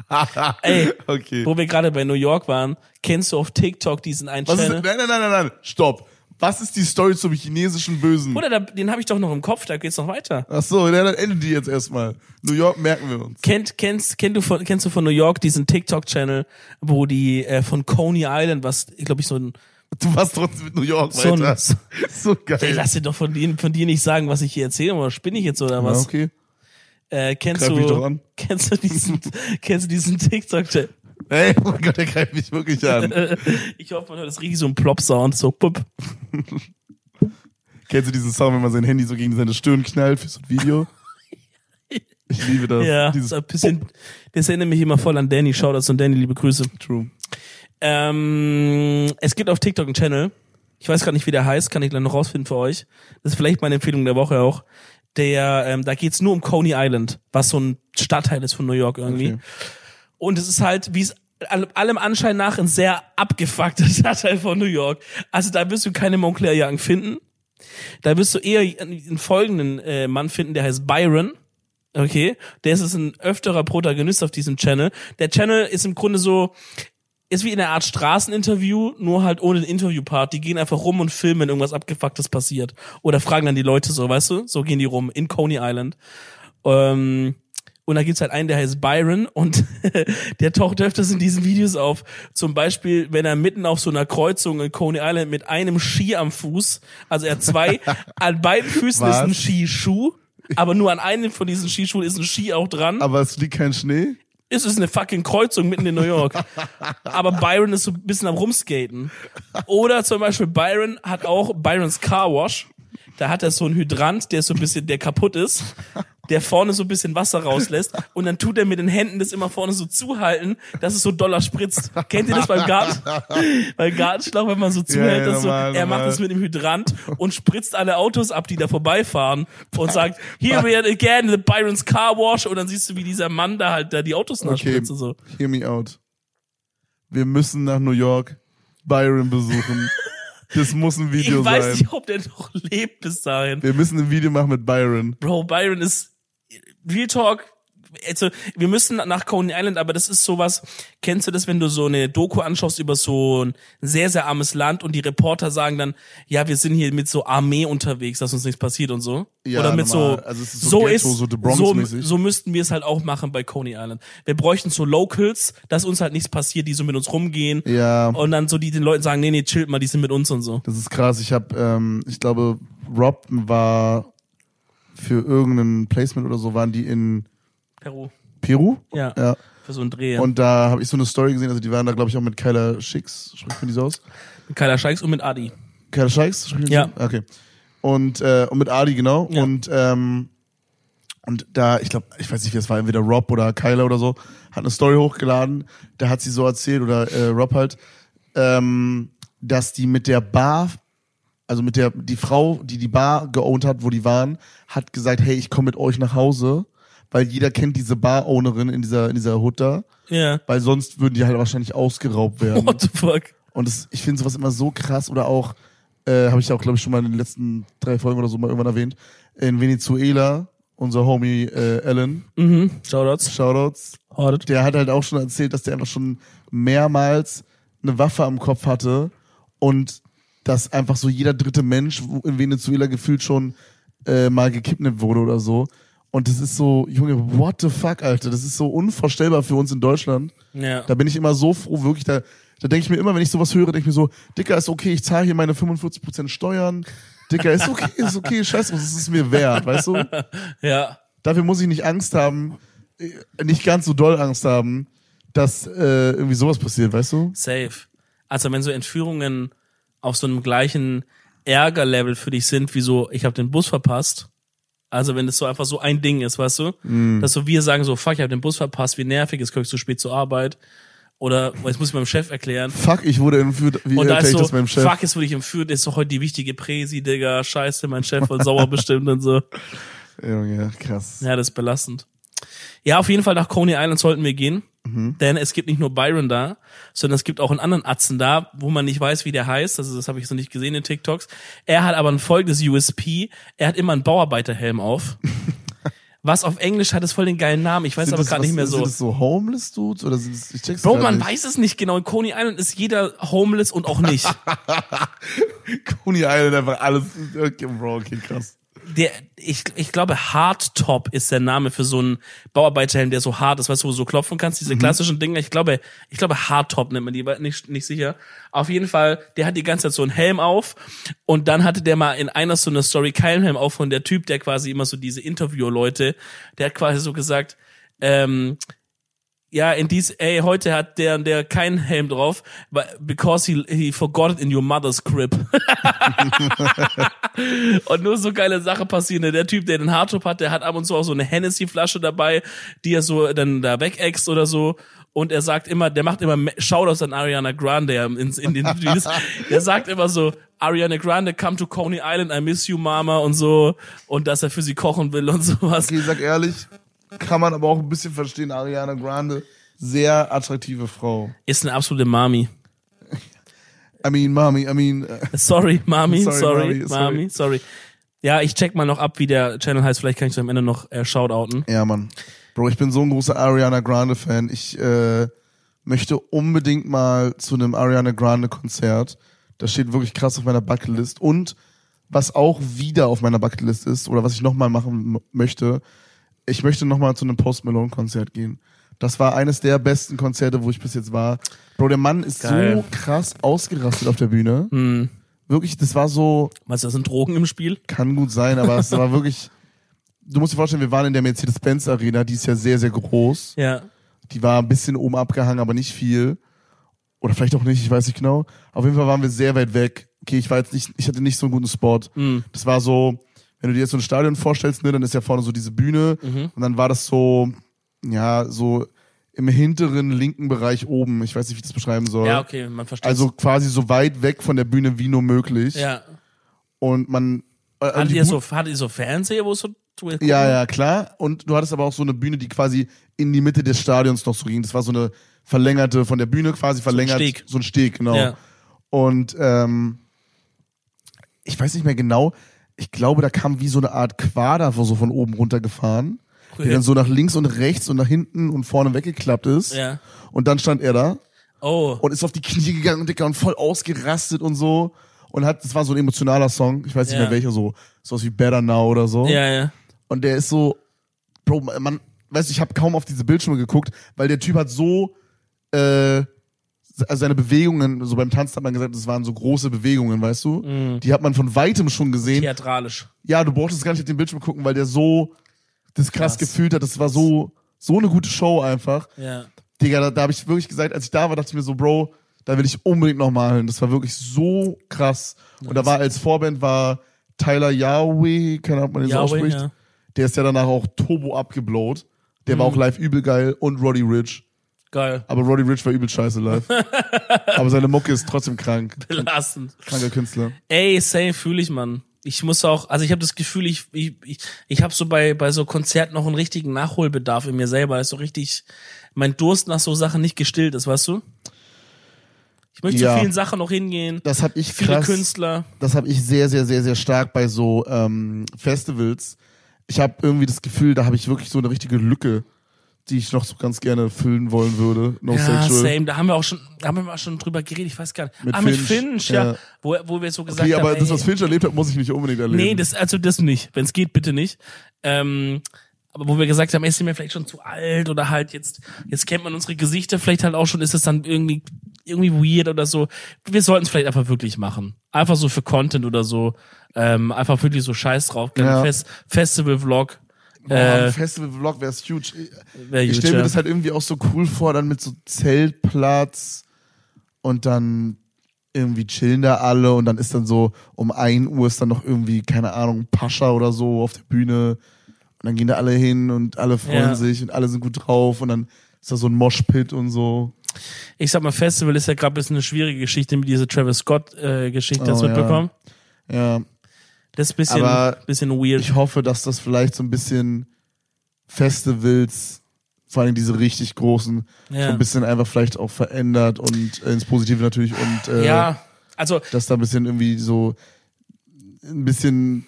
Ey, okay. wo wir gerade bei New York waren, kennst du auf TikTok diesen einen Was ist, Channel? nein, nein, nein, nein, nein, stopp. Was ist die Story zum chinesischen Bösen? Bruder, da, den habe ich doch noch im Kopf, da geht's noch weiter. Ach so, ja, dann endet die jetzt erstmal. New York merken wir uns. Kennt, kennst, kennt du von, kennst du von New York diesen TikTok-Channel, wo die äh, von Coney Island, was, ich glaube ich, so ein Du warst trotzdem mit New York So ein- weiter. so- So geil. Ey, lass dir doch von dir, von dir nicht sagen, was ich hier erzähle, oder spinne ich jetzt oder ja, was? okay. Äh, kennst Greif du, kennst du diesen, kennst du diesen TikTok? Ey, oh Gott, der greift mich wirklich an. Ich hoffe, man hört das richtig so ein Plop-Sound, so pup. Kennst du diesen Sound, wenn man sein Handy so gegen seine Stirn knallt für so ein Video? Ich liebe das. Ja, Dieses ein bisschen, das erinnert mich immer voll an Danny. Shoutouts und Danny, liebe Grüße. True. Ähm, es gibt auf TikTok einen Channel. Ich weiß gerade nicht, wie der heißt, kann ich gleich noch rausfinden für euch. Das ist vielleicht meine Empfehlung der Woche auch. Der, ähm, da geht's nur um Coney Island, was so ein Stadtteil ist von New York irgendwie. Okay. Und es ist halt, wie es all- allem Anschein nach, ein sehr abgefuckter Stadtteil von New York. Also da wirst du keine Montclair-Jagen finden. Da wirst du eher einen folgenden äh, Mann finden, der heißt Byron. Okay, der ist ein öfterer Protagonist auf diesem Channel. Der Channel ist im Grunde so, ist wie in einer Art Straßeninterview, nur halt ohne den Interviewpart. Die gehen einfach rum und filmen, wenn irgendwas Abgefucktes passiert. Oder fragen dann die Leute so, weißt du? So gehen die rum in Coney Island. Ähm, und da gibt's halt einen, der heißt Byron und der taucht öfters in diesen Videos auf. Zum Beispiel, wenn er mitten auf so einer Kreuzung in Coney Island mit einem Ski am Fuß, also er hat zwei, an beiden Füßen ist ein Was? Skischuh, aber nur an einem von diesen Skischuhen ist ein Ski auch dran. Aber es liegt kein Schnee? Es ist eine fucking Kreuzung mitten in New York. Aber Byron ist so ein bisschen am Rumskaten. Oder zum Beispiel Byron hat auch Byrons Car Wash. Da hat er so einen Hydrant, der so ein bisschen, der kaputt ist, der vorne so ein bisschen Wasser rauslässt und dann tut er mit den Händen das immer vorne so zuhalten, dass es so doller spritzt. Kennt ihr das beim Garten? beim Gartenschlauch, wenn man so zuhält, ja, dass so, normal, er macht das mit dem Hydrant und spritzt alle Autos ab, die da vorbeifahren und sagt, here we are again, the Byron's Car Wash und dann siehst du, wie dieser Mann da halt da die Autos Okay, nachspritzt und so. hear me out. Wir müssen nach New York Byron besuchen. Das muss ein Video Ich weiß sein. nicht, ob der noch lebt bis dahin. Wir müssen ein Video machen mit Byron. Bro, Byron ist Real Talk. Also, wir müssen nach Coney Island, aber das ist sowas, kennst du das, wenn du so eine Doku anschaust über so ein sehr, sehr armes Land und die Reporter sagen dann, ja, wir sind hier mit so Armee unterwegs, dass uns nichts passiert und so. Ja, Oder mit normal. so, Also es ist so Ghetto, ist, so so, so müssten wir es halt auch machen bei Coney Island. Wir bräuchten so Locals, dass uns halt nichts passiert, die so mit uns rumgehen. Ja, Und dann so die den Leuten sagen, nee, nee, chillt mal, die sind mit uns und so. das ist krass. Ich habe, ähm, ich glaube, Rob war für irgendein Placement oder so, waren die in Peru. Peru? Ja. Ja. Für so einen Dreh. Und da habe ich so eine Story gesehen, also die waren da, glaube ich, auch mit Kyla Schicks, spricht man die so aus? mit Kyla Scheiks und mit Adi. Kyla Schicks? Ja. Okay. Und, äh, und mit Adi, genau. Ja. Und, ähm, und da, ich glaube, ich weiß nicht, wer es war, entweder Rob oder Kyla oder so, hat eine Story hochgeladen, da hat sie so erzählt, oder äh, Rob halt, ähm, dass die mit der Bar, also mit der, die Frau, die die Bar geowned hat, wo die waren, hat gesagt, hey, ich komme mit euch nach Hause, weil jeder kennt diese Bar-Ownerin in dieser, in dieser Hut da, Ja. weil sonst würden die halt wahrscheinlich ausgeraubt werden. What the fuck? Und das, ich finde sowas immer so krass oder auch, äh, habe ich auch, glaube ich, schon mal in den letzten drei Folgen oder so mal irgendwann erwähnt, in Venezuela, unser Homie äh, Alan, Mhm. Shoutouts. Shoutouts, Hordet. der hat halt auch schon erzählt, dass der einfach schon mehrmals eine Waffe am Kopf hatte und dass einfach so jeder dritte Mensch in Venezuela gefühlt schon äh, mal gekidnappt wurde oder so. Und das ist so, Junge, what the fuck, Alter, das ist so unvorstellbar für uns in Deutschland. Ja. Da bin ich immer so froh, wirklich, da, da denke ich mir immer, wenn ich sowas höre, denke ich mir so, Dicker, ist okay, ich zahle hier meine 45% Steuern. Dicker, ist okay, ist okay, scheiße, was ist es mir wert, weißt du? Ja. Dafür muss ich nicht Angst haben, äh, nicht ganz so doll Angst haben, dass äh, irgendwie sowas passiert, weißt du? Safe. Also wenn so Entführungen auf so einem gleichen Ärgerlevel für dich sind, wie so, ich habe den Bus verpasst. Also wenn es so einfach so ein Ding ist, weißt du? Dass so wir sagen so, fuck, ich habe den Bus verpasst, wie nervig, jetzt komme ich zu spät zur Arbeit. Oder jetzt muss ich meinem Chef erklären. Fuck, ich wurde entführt, wie Und da ist so, das meinem Chef? fuck, jetzt wurde ich entführt, ist doch heute die wichtige Präsi, Digga, scheiße, mein Chef voll sauer bestimmt und so. Junge, krass. Ja, das ist belastend. Ja, auf jeden Fall nach Coney Island sollten wir gehen. Mhm. Denn es gibt nicht nur Byron da, sondern es gibt auch einen anderen Atzen da, wo man nicht weiß, wie der heißt. Also das habe ich so nicht gesehen in TikToks. Er hat aber ein folgendes USP. Er hat immer einen Bauarbeiterhelm auf. Was auf Englisch hat es voll den geilen Namen. Ich weiß Sind aber gerade nicht mehr Sind so. das so Homeless Dudes oder sind das, ich check's Bro, man nicht. weiß es nicht genau. In Coney Island ist jeder homeless und auch nicht. Coney Island einfach alles, okay, Bro, okay, krass. Der, ich, ich glaube, Hardtop ist der Name für so einen Bauarbeiterhelm, der so hart ist, weißt du, wo du so klopfen kannst, diese klassischen Dinger. Ich glaube, ich glaube, Hardtop nennt man die, nicht, nicht sicher. Auf jeden Fall, der hat die ganze Zeit so einen Helm auf und dann hatte der mal in einer so einer Story keinen Helm auf von der Typ, der quasi immer so diese Interview-Leute, der hat quasi so gesagt, ähm, ja, in dies, ey, heute hat der und der keinen Helm drauf, because he, he forgot it in your mother's crib. und nur so geile Sachen passieren. Der Typ, der den Hardtop hat, der hat ab und zu auch so eine Hennessy-Flasche dabei, die er so dann da wegäxt oder so. Und er sagt immer, der macht immer Me- Shoutouts an Ariana Grande in, in den Videos. Der sagt immer so, Ariana Grande, come to Coney Island, I miss you, Mama und so. Und dass er für sie kochen will und sowas. Okay, sag ehrlich, kann man aber auch ein bisschen verstehen, Ariana Grande, sehr attraktive Frau. Ist eine absolute Mami. I mean, Mami, I mean, äh, Sorry, Mami, Sorry, sorry, Mami, sorry. Mami, sorry. Ja, ich check mal noch ab, wie der Channel heißt. Vielleicht kann ich am Ende noch äh, shoutouten. ja, Mann. Bro, ich bin so ein großer Ariana Grande Fan. Ich äh, möchte unbedingt mal zu einem Ariana Grande Konzert. Das steht wirklich krass auf meiner Bucketlist. Und was auch wieder auf meiner Bucketlist ist, oder was ich nochmal machen möchte, ich möchte nochmal zu einem Post Malone Konzert gehen. Das war eines der besten Konzerte, wo ich bis jetzt war. Bro, der Mann ist Geil. so krass ausgerastet auf der Bühne. Hm. Wirklich, das war so, Was, da sind Drogen im Spiel? kann gut sein, aber es war wirklich. Du musst dir vorstellen, wir waren in der Mercedes-Benz Arena, die ist ja sehr, sehr groß. Ja. Die war ein bisschen oben abgehangen, aber nicht viel. Oder vielleicht auch nicht, ich weiß nicht genau. Auf jeden Fall waren wir sehr weit weg. Okay, ich war jetzt nicht, ich hatte nicht so einen guten Spot. Mhm. Das war so, wenn du dir jetzt so ein Stadion vorstellst, ne, dann ist ja vorne so diese Bühne Mhm. und dann war das so, ja, so im hinteren linken Bereich oben. Ich weiß nicht, wie ich das beschreiben soll. Ja, okay, man versteht. Also quasi so weit weg von der Bühne wie nur möglich. ja. Und man. äh, Hattet die ihr, so, hattet ihr so Fernseher, wo es so Ja, ja, klar. Und du hattest aber auch so eine Bühne, die quasi in die Mitte des Stadions noch so ging. Das war so eine verlängerte, von der Bühne quasi verlängert. Steg. So ein Steg, genau. Ja. Und ähm, ich weiß nicht mehr genau, ich glaube, da kam wie so eine Art Quader so von oben runtergefahren, Okay. der dann so nach links und rechts und nach hinten und vorne weggeklappt ist. Ja. Und dann stand er da Oh. und ist auf die Knie gegangen, Dicker, und voll ausgerastet und so. Und hat, das war so ein emotionaler Song, ich weiß nicht Ja. mehr welcher, so, sowas wie Better Now oder so. Ja, ja. Und der ist so, Bro, man, weißt du, ich habe kaum auf diese Bildschirme geguckt, weil der Typ hat so, äh, also seine Bewegungen, so beim Tanzen hat man gesagt, das waren so große Bewegungen, weißt du? Mhm. Die hat man von weitem schon gesehen. Theatralisch. Ja, du brauchtest gar nicht auf den Bildschirm gucken, weil der so das krass, Krass. gefühlt hat. Das war so, so eine gute Show einfach. Ja. Digga, da, da habe ich wirklich gesagt, als ich da war, dachte ich mir so, Bro, da will ich unbedingt nochmal hin. Das war wirklich so krass. Und da war als Vorband war Tyler Yahweh, keine Ahnung, ob man den so ausspricht. ja. Der ist ja danach auch turbo abgeblowt. Der Mhm. war auch live übel geil und Roddy Rich. Geil. Aber Roddy Rich war übel scheiße live. Aber seine Mucke ist trotzdem krank. Belastend. Kranker Künstler. Ey, same fühle ich, Mann. Ich muss auch, also ich habe das Gefühl, ich, ich, ich, ich habe so bei, bei so Konzerten noch einen richtigen Nachholbedarf in mir selber. Ist so richtig, mein Durst nach so Sachen nicht gestillt ist, weißt du? Ich möchte Ja. zu vielen Sachen noch hingehen. Das habe ich Viele krass. Künstler. Das habe ich sehr, sehr, sehr, sehr stark bei so ähm, Festivals. Ich habe irgendwie das Gefühl, da habe ich wirklich so eine richtige Lücke, die ich noch so ganz gerne füllen wollen würde. No Ja, sexual. same. Da haben wir auch schon, haben wir mal schon drüber geredet. Ich weiß gar nicht. Mit ah, mit Finch, Finch, ja. ja. Wo, wo wir so gesagt Okay, haben. aber das, was Finch erlebt hat, muss ich nicht unbedingt erleben. Nee, das, also das nicht. Wenn es geht, bitte nicht. Ähm, aber wo wir gesagt haben, ey, sind wir vielleicht schon zu alt oder halt jetzt, jetzt kennt man unsere Gesichter vielleicht halt auch schon, ist es dann irgendwie, irgendwie weird oder so. Wir sollten es vielleicht einfach wirklich machen. Einfach so für Content oder so. Ähm, einfach wirklich so Scheiß drauf. Ja. Fest, Festival-Vlog. Äh, ein Festival-Vlog wäre huge. wär Ich stelle mir ja. das halt irgendwie auch so cool vor, dann mit so Zeltplatz und dann irgendwie chillen da alle und dann ist dann so um 1 Uhr ist dann noch irgendwie, keine Ahnung, Pascha oder so auf der Bühne und dann gehen da alle hin und alle freuen Ja. sich und alle sind gut drauf und dann ist da so ein Moshpit und so. Ich sag mal, Festival ist ja gerade ein bisschen eine schwierige Geschichte mit dieser Travis Scott-Geschichte. hast Oh, du ja. mitbekommen? Ja, Das ist ein bisschen, Aber bisschen weird. ich hoffe, dass das vielleicht so ein bisschen Festivals, vor allem diese richtig großen, so ja. ein bisschen einfach vielleicht auch verändert und ins Positive natürlich und äh, ja, also dass da ein bisschen irgendwie so ein bisschen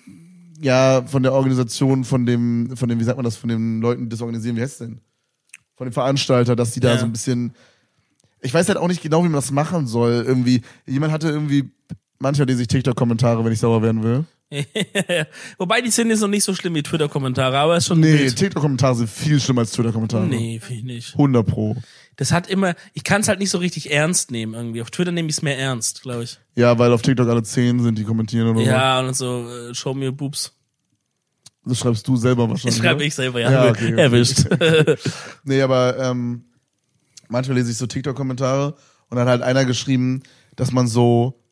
ja von der Organisation von dem von dem wie sagt man das von den Leuten die das organisieren wie heißt es denn von dem Veranstalter dass die da Ja. so ein bisschen ich weiß halt auch nicht genau wie man das machen soll irgendwie jemand hatte irgendwie manchmal lese ich TikTok Kommentare wenn ich sauer werden will Wobei die sind jetzt noch nicht so schlimm wie Twitter-Kommentare, aber ist schon Nee. TikTok-Kommentare sind viel schlimmer als Twitter-Kommentare. Nee, finde ich nicht. 100 pro. Das hat immer, ich kann es halt nicht so richtig ernst nehmen irgendwie. Auf Twitter nehme ich es mehr ernst, glaube ich. Ja, weil auf TikTok alle 10 sind, die kommentieren oder Ja, und so, äh, show me boobs. so. Das schreibst du selber wahrscheinlich. Das schreibe ne? ich selber, ja. Ja, okay, okay. Erwischt. Nee, aber ähm, manchmal lese ich so TikTok-Kommentare und dann hat einer geschrieben, dass man so,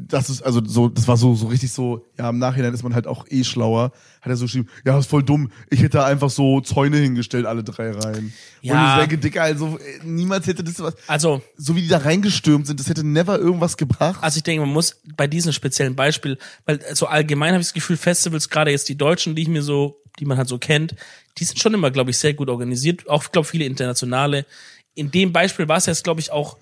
das ist, also so, das war so, so richtig so, ja, im Nachhinein ist man halt auch eh schlauer. Hat er so geschrieben, ja, das ist voll dumm. Ich hätte einfach so Zäune hingestellt, alle drei rein. Ja. Und ich denke, Dicker, also äh, niemals hätte das was, also, so wie die da reingestürmt sind, das hätte never irgendwas gebracht. also ich denke, man muss bei diesem speziellen Beispiel, weil so allgemein habe ich das Gefühl, Festivals, gerade jetzt die Deutschen, die ich mir so, die man halt so kennt, die sind schon immer, glaube ich, sehr gut organisiert. Auch, glaube viele internationale. In dem Beispiel war es jetzt, glaube ich, auch,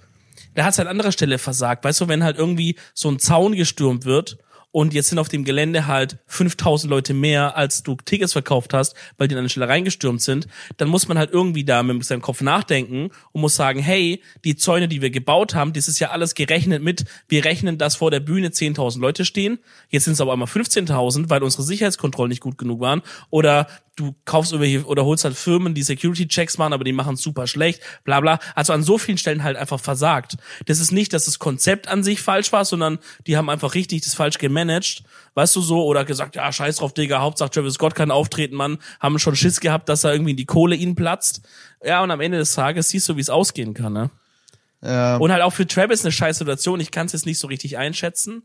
da hat es halt an anderer Stelle versagt. Weißt du, wenn halt irgendwie so ein Zaun gestürmt wird und jetzt sind auf dem Gelände halt 5000 Leute mehr, als du Tickets verkauft hast, weil die an der Stelle reingestürmt sind, dann muss man halt irgendwie da mit seinem Kopf nachdenken und muss sagen, hey, die Zäune, die wir gebaut haben, das ist ja alles gerechnet mit, wir rechnen, dass vor der Bühne 10.000 Leute stehen, jetzt sind es aber einmal 15.000, weil unsere Sicherheitskontrollen nicht gut genug waren oder du kaufst irgendwelche oder holst halt Firmen, die Security-Checks machen, aber die machen super schlecht, bla bla. Also an so vielen Stellen halt einfach versagt. Das ist nicht, dass das Konzept an sich falsch war, sondern die haben einfach richtig das falsch gemanagt, weißt du so, oder gesagt, ja, scheiß drauf, Digga, Hauptsache Travis Scott kann auftreten, Mann, haben schon Schiss gehabt, dass er irgendwie in die Kohle ihnen platzt. Ja, und am Ende des Tages siehst du, wie es ausgehen kann, ne? Ja, Und halt auch für Travis eine scheiß Situation, ich kann es jetzt nicht so richtig einschätzen.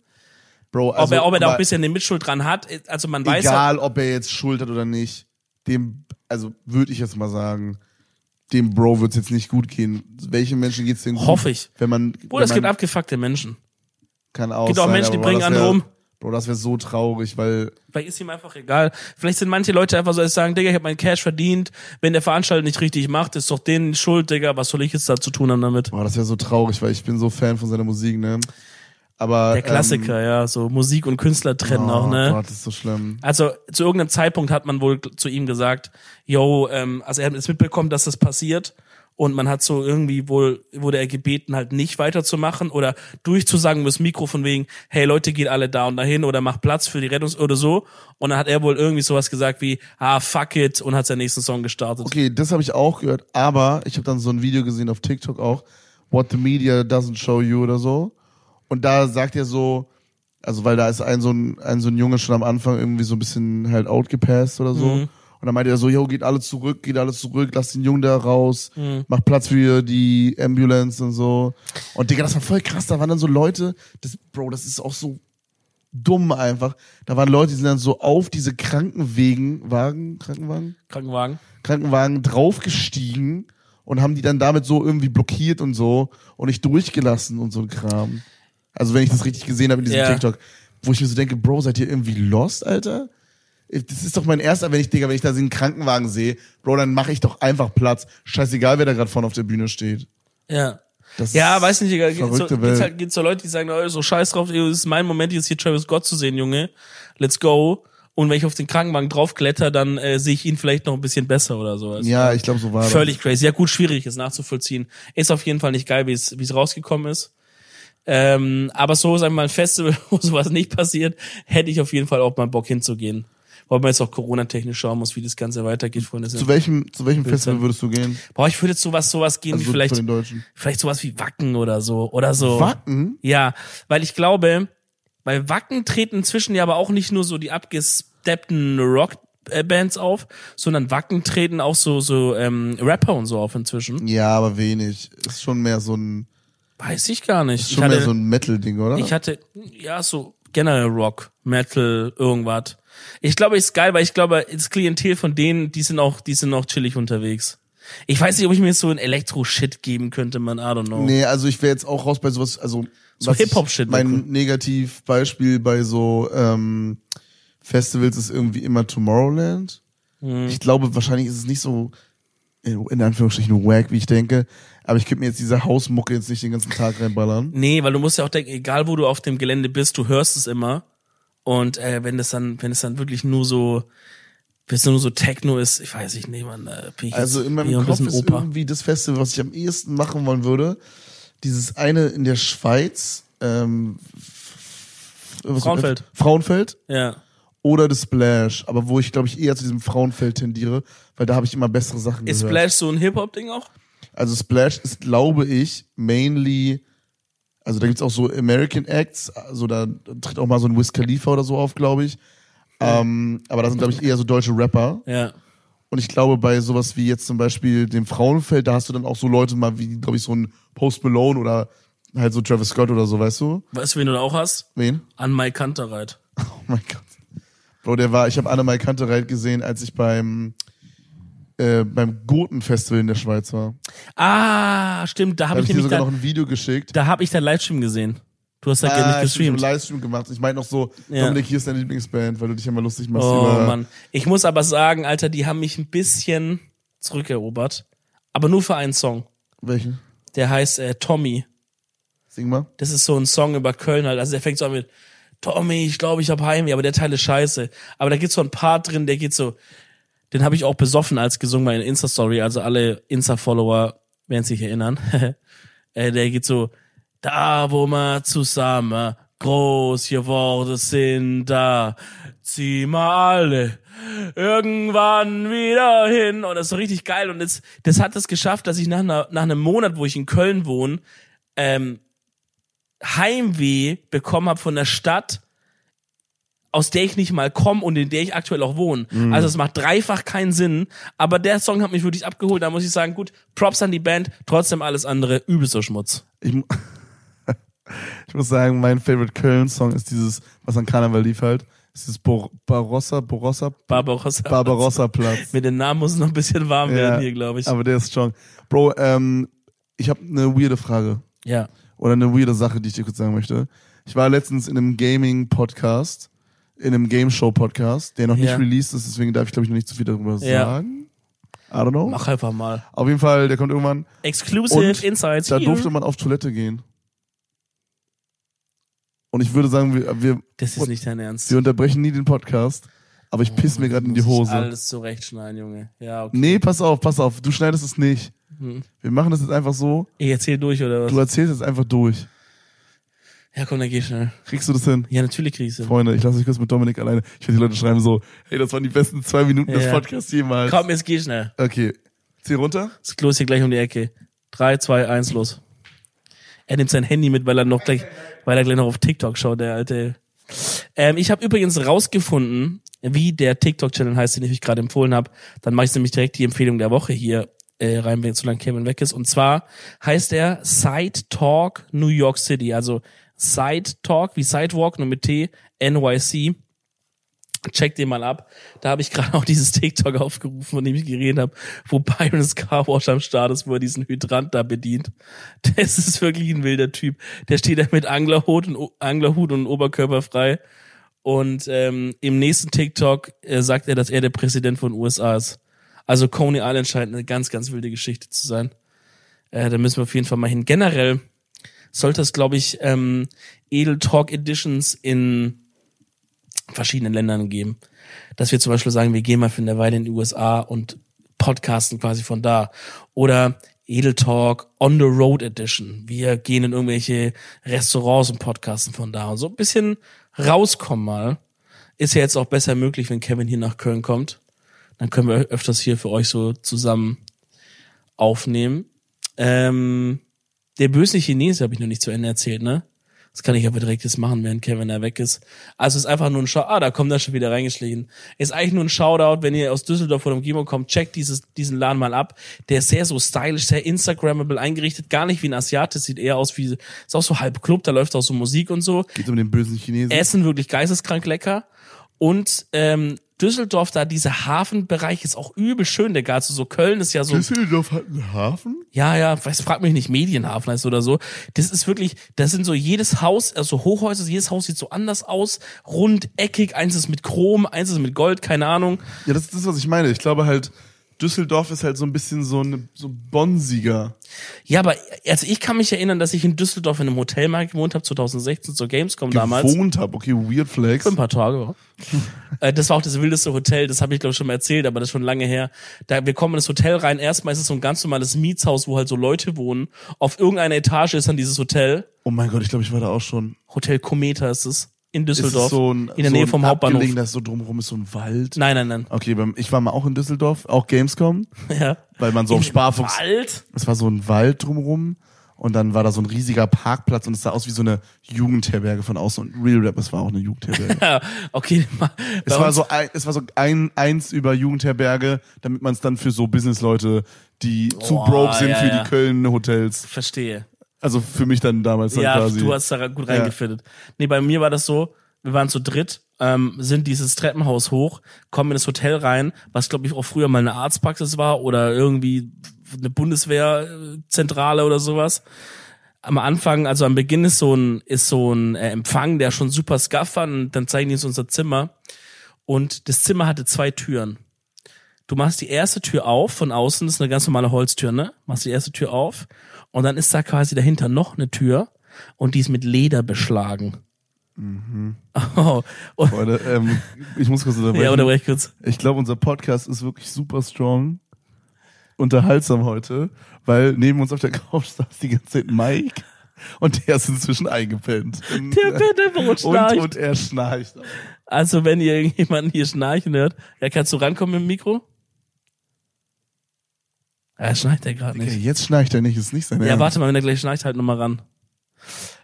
Bro, also, ob er, ob er da auch ein bisschen eine Mitschuld dran hat, also man weiß halt, egal, ob er jetzt Schuld hat oder nicht, dem, also würde ich jetzt mal sagen, dem Bro wird's jetzt nicht gut gehen. Welchen Menschen geht's denn gut? Hoffe ich. Wenn man, wenn es gibt abgefuckte Menschen. kann auch gibt auch sein, Menschen, die bringen andere um. Bro, das wäre so traurig, weil Vielleicht ist ihm einfach egal. Vielleicht sind manche Leute einfach so, sie sagen, Digga, ich habe meinen Cash verdient. Wenn der Veranstalter nicht richtig macht, ist doch denen Schuld, Digga. Was soll ich jetzt da zu tun haben damit? boah, das wäre so traurig, weil ich bin so Fan von seiner Musik, ne? Aber Der Klassiker, ja, so Musik und Künstler ähm, trennen oh auch, ne? Gott, das ist so schlimm. Also zu irgendeinem Zeitpunkt hat man wohl zu ihm gesagt, yo, ähm, also er hat es mitbekommen, dass das passiert und man hat so irgendwie wohl, wurde er gebeten, halt nicht weiterzumachen oder durchzusagen übers Mikro von wegen, hey Leute, geht alle da und dahin oder macht Platz für die Rettungs- oder so. Und dann hat er wohl irgendwie sowas gesagt wie, ah, fuck it und hat seinen nächsten Song gestartet. Okay, das habe ich auch gehört, aber ich habe dann so ein Video gesehen auf TikTok auch, What the Media Doesn't Show You oder so. Und da sagt er so, also weil da ist ein so ein, ein so ein Junge schon am Anfang irgendwie so ein bisschen halt outgepasst oder so. Mhm. Und dann meinte er so, yo, geht alle zurück, geht alle zurück, lass den Jungen da raus, Mhm. macht Platz für die Ambulance und so. Und Digga, das war voll krass, da waren dann so Leute, das, Bro, das ist auch so dumm einfach. Da waren Leute, die sind dann so auf diese Krankenwegen, Wagen, Krankenwagen? Krankenwagen. Krankenwagen draufgestiegen und haben die dann damit so irgendwie blockiert und so und nicht durchgelassen und so ein Kram. Also wenn ich das richtig gesehen habe in diesem Ja. TikTok, wo ich mir so denke, Bro, seid ihr irgendwie lost, Alter? Das ist doch mein erster, wenn ich, Digga, wenn ich da so einen Krankenwagen sehe, Bro, dann mache ich doch einfach Platz. Scheißegal, wer da gerade vorne auf der Bühne steht. Ja. Das Ja, weiß nicht, Digga. Gibt's so, Welt. halt, gibt's so Leute, die sagen, oh, so scheiß drauf, ey, das ist mein Moment, jetzt hier Travis Scott zu sehen, Junge. Let's go. Und wenn ich auf den Krankenwagen draufkletter, dann äh, sehe ich ihn vielleicht noch ein bisschen besser oder so. Also, ja, ich glaube, so war Völlig crazy. Ja, gut, schwierig ist nachzuvollziehen. Ist auf jeden Fall nicht geil, wie es wie es rausgekommen ist. Ähm, aber so, sagen wir mal, ein Festival, wo sowas nicht passiert, hätte ich auf jeden Fall auch mal Bock hinzugehen. Weil man jetzt auch Corona-technisch schauen muss, wie das Ganze weitergeht, Freunde. Zu welchem, zu welchem Festival würdest du gehen? Boah, ich würde jetzt sowas, sowas gehen Also wie vielleicht, von den Deutschen. vielleicht sowas wie Wacken oder so, oder so. Wacken? Ja, weil ich glaube, bei Wacken treten inzwischen ja aber auch nicht nur so die abgesteppten Rockbands auf, sondern Wacken treten auch so so ähm, Rapper und so auf inzwischen. Ja, aber wenig. Ist schon mehr so ein, Weiß ich gar nicht. ist schon mehr hatte, so ein Metal-Ding, oder? ich hatte ja so generell Rock, Metal, irgendwas. Ich glaube, ist geil, weil ich glaube, das Klientel von denen, die sind auch, die sind auch chillig unterwegs. Ich weiß nicht, ob ich mir jetzt so ein Elektro-Shit geben könnte, man, I don't know. Nee, also ich wäre jetzt auch raus bei sowas, also So Hip-Hop-Shit Mein. Negativbeispiel bei so ähm, Festivals ist irgendwie immer Tomorrowland. Mhm. Ich glaube, wahrscheinlich ist es nicht so in in Anführungsstrichen wack, wie ich denke. Aber ich könnte mir jetzt diese Hausmucke jetzt nicht den ganzen Tag reinballern. Nee, weil du musst ja auch denken, egal wo du auf dem Gelände bist, du hörst es immer. Und äh, wenn das dann, wenn es dann wirklich nur so, wenn es nur so Techno ist, ich weiß nicht, nee, man, äh, bin ich Also in meinem Kopf ist Opa. irgendwie das Festival, was ich am ehesten machen wollen würde, dieses eine in der Schweiz, ähm, Frauenfeld. Frauenfeld Ja. oder The Splash, aber wo ich glaube ich eher zu diesem Frauenfeld tendiere, weil da habe ich immer bessere Sachen Ist gehört. Splash so ein Hip-Hop-Ding auch? Also Splash ist, glaube ich, mainly, also da gibt's auch so American Acts, also da tritt auch mal so ein Wiz Khalifa oder so auf, glaube ich. Ähm, aber da sind, glaube ich, eher so deutsche Rapper. Ja. Und ich glaube, bei sowas wie jetzt zum Beispiel dem Frauenfeld, da hast du dann auch so Leute mal wie, glaube ich, so ein Post Malone oder halt so Travis Scott oder so, weißt du? Weißt du, wen du da auch hast? Wen? An Mike Kantereit. Oh mein Gott. Bro, der war, ich habe Anne Kantereit gesehen, als ich beim äh, beim Goten-Festival in der Schweiz war. Ah, stimmt, da Da habe habe ich ich dir sogar noch dann, ein Video geschickt. da habe ich deinen Livestream gesehen. Du hast halt Ah, nicht ich hab einen gestreamt. Livestream gemacht. Ich meine noch so, Ja. Dominik, hier ist deine Lieblingsband, weil du dich immer lustig machst Oh über. Mann. Ich muss aber sagen, Alter, die haben mich ein bisschen zurückerobert. Aber nur für einen Song. Welchen? Der heißt äh, Tommy. Sing mal. Das ist so ein Song über Köln halt. Also der fängt so an mit Tommy, ich glaube, ich hab Heimweh, aber der Teil ist scheiße. Aber da gibt's so ein Part drin, der geht so, den habe ich auch besoffen als gesungen bei einer Insta-Story, also alle Insta-Follower werden sich erinnern. äh, der geht so, da wo wir zusammen groß geworden sind, da zieh mal alle irgendwann wieder hin. Und das ist so richtig geil. Und das, das hat es geschafft, dass ich nach, einer, nach einem Monat, wo ich in Köln wohne, ähm, Heimweh bekommen habe von der Stadt, aus der ich nicht mal komme und in der ich aktuell auch wohne. Also es macht dreifach keinen Sinn, aber der Song hat mich wirklich abgeholt. Da muss ich sagen, gut, Props an die Band, trotzdem alles andere übelster Schmutz. Ich, ich muss sagen, mein Favorite Köln-Song ist dieses, was an Karneval lief halt. ist dieses Bor Barossa, Barossa, Barbarossa. Barbarossa Platz. Mit den Namen muss es noch ein bisschen warm werden hier, glaube ich. Aber der ist strong. Bro, ähm, ich habe eine weirde Frage. ja. Oder eine weirde Sache, die ich dir kurz sagen möchte. Ich war letztens in einem Gaming-Podcast, in einem Game-Show-Podcast, der noch nicht Ja. released ist, deswegen darf ich, glaube ich, noch nicht zu viel darüber Ja. sagen. I don't know. Mach einfach mal. Auf jeden Fall, der kommt irgendwann. Exclusive Und Insights. Da here. durfte man auf Toilette gehen. Und ich würde sagen, wir, wir, das ist nicht dein Ernst. wir unterbrechen nie den Podcast, aber ich piss mir gerade in die Muss ich Hose. Alles zurechtschneiden, Junge. Ja, okay. Nee, pass auf, pass auf, du schneidest es nicht. Hm. Wir machen das jetzt einfach so, Ich erzähl durch, oder was? du erzählst es einfach durch. Ja, komm, dann geh schnell. Kriegst du das hin? Ja, natürlich krieg ich's hin. Freunde, ich lasse euch kurz mit Dominik alleine. Ich will die Leute schreiben so, hey, das waren die besten zwei Minuten des Ja. Podcasts jemals. Komm, jetzt geh schnell. Okay, zieh runter. Das Klo ist hier gleich um die Ecke. Drei, zwei, eins, los. Er nimmt sein Handy mit, weil er noch gleich, weil er gleich noch auf TikTok schaut, der alte. Ähm, ich habe übrigens rausgefunden, wie der TikTok-Channel heißt, den ich euch gerade empfohlen habe. Dann mache ich nämlich direkt die Empfehlung der Woche hier äh, rein, wenn solange Kevin weg ist. Und zwar heißt er Side Talk New York City. Also Side Talk wie Sidewalk, nur mit T, NYC. Check den mal ab. Da habe ich gerade auch dieses TikTok aufgerufen, von dem ich geredet habe, wo Byron's Car Wash am Start ist, wo er diesen Hydrant da bedient. Das ist wirklich ein wilder Typ. Der steht da mit Anglerhut und, Anglerhut und Oberkörper frei. Und ähm, im nächsten TikTok äh, sagt er, dass er der Präsident von USA ist. Also Coney Island scheint eine ganz, ganz wilde Geschichte zu sein. Äh, da müssen wir auf jeden Fall mal hin. Generell sollte es, glaube ich, ähm, Edel Talk Editions in verschiedenen Ländern geben. Dass wir zum Beispiel sagen, wir gehen mal für eine Weile in die USA und podcasten quasi von da. Oder Edel Talk on the Road Edition. Wir gehen in irgendwelche Restaurants und podcasten von da. Und so ein bisschen rauskommen mal. Ist ja jetzt auch besser möglich, wenn Kevin hier nach Köln kommt. Dann können wir öfters hier für euch so zusammen aufnehmen. Ähm, der böse Chinese habe ich noch nicht zu Ende erzählt, ne? Das kann ich aber direkt jetzt machen, während Kevin da weg ist. Also es ist einfach nur ein Shoutout. Ah, da kommt er schon wieder reingeschlichen. Ist eigentlich nur ein Shoutout, wenn ihr aus Düsseldorf oder Umgebung kommt, checkt dieses, diesen Laden mal ab. Der ist sehr so stylisch, sehr Instagrammable eingerichtet. Gar nicht wie ein Asiate, sieht eher aus wie, ist auch so halb Club, da läuft auch so Musik und so. Geht um den bösen Chinesen. Essen wirklich geisteskrank lecker. Und ähm, Düsseldorf, da dieser Hafenbereich ist auch übel schön, der Garten. So Köln ist ja so Düsseldorf hat einen Hafen? ja, ja, weiß, frag mich nicht, Medienhafen heißt oder so. Das ist wirklich, das sind so jedes Haus, also Hochhäuser, jedes Haus sieht so anders aus, rund, eckig, eins ist mit Chrom, eins ist mit Gold, keine Ahnung. Ja, das ist das, was ich meine. Ich glaube halt, Düsseldorf ist halt so ein bisschen so eine, so bonsiger. Ja, aber also ich kann mich erinnern, dass ich in Düsseldorf in einem Hotel mal gewohnt habe, 2016 zur Gamescom damals. Gewohnt hab. Okay, weird flex. Für ein paar Tage. Äh, das war auch das wildeste Hotel, das habe ich glaube ich schon mal erzählt, aber das ist schon lange her. Da wir kommen in das Hotel rein, erstmal ist es so ein ganz normales Mietshaus, wo halt so Leute wohnen. Auf irgendeiner Etage ist dann dieses Hotel. Oh mein Gott, ich glaube, ich war da auch schon. Hotel Kometa ist es. In Düsseldorf. so ein, in der so Nähe vom Hauptbahnhof. Das ist so drumherum ist so ein Wald. Nein, nein, nein. Okay, ich war mal auch in Düsseldorf, auch Gamescom, Ja. weil man so dem Sparfuchs. Wald? Es war so ein Wald drumherum und dann war da so ein riesiger Parkplatz und es sah aus wie so eine Jugendherberge von außen und Real Rap, es war auch eine Jugendherberge. Ja, okay. Es war so ein, es war so ein eins über Jugendherberge, damit man es dann für so Businessleute, die zu Boah, broke sind ja, für ja. die Köln Hotels. Verstehe. Also für mich dann damals dann Ja, quasi. du hast da gut reingefittet. Nee, bei mir war das so, wir waren zu dritt, ähm, sind dieses Treppenhaus hoch, kommen in das Hotel rein, was glaube ich auch früher mal eine Arztpraxis war oder irgendwie eine Bundeswehrzentrale oder sowas. Am Anfang, also am Beginn ist so ein, ist so ein äh, Empfang, der schon super scuff war und dann zeigen die uns unser Zimmer und das Zimmer hatte zwei Türen. Du machst die erste Tür auf von außen, das ist eine ganz normale Holztür, ne? Machst die erste Tür auf und dann ist da quasi dahinter noch eine Tür und die ist mit Leder beschlagen. Oh, und, Freunde, ähm, ich muss kurz unterbrechen. ja, unterbrech kurz. Ich glaube, unser Podcast ist wirklich super strong, unterhaltsam heute, weil neben uns auf der Couch saß die ganze Zeit Mike und der ist inzwischen eingepennt. Der Petterbrot und, schnarcht. und er schnarcht. Also, wenn ihr irgendjemanden hier schnarchen hört, ja, kannst du rankommen mit dem Mikro? Ja, schnarcht er gerade Okay, nicht. jetzt schnarcht er nicht, ist nicht sein Ja, warte mal, wenn er gleich schnarcht, halt nochmal ran.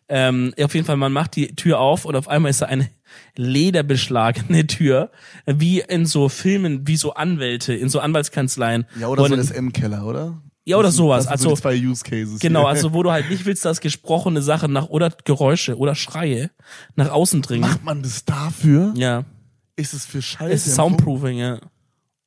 Ähm, auf jeden Fall, man macht die Tür auf und auf einmal ist da eine lederbeschlagene Tür, wie in so Filmen, wie so Anwälte, in so Anwaltskanzleien. Ja, oder Wo so in- ein SM-Keller, oder? Ja, oder Das sind- sowas. Das sind so Also- die zwei Use Cases. Genau, hier. also wo du halt nicht willst, dass gesprochene Sachen nach oder Geräusche oder Schreie nach außen dringen. Macht man das dafür? Ja, Ist es für Scheiße? es ist Soundproofing, ja.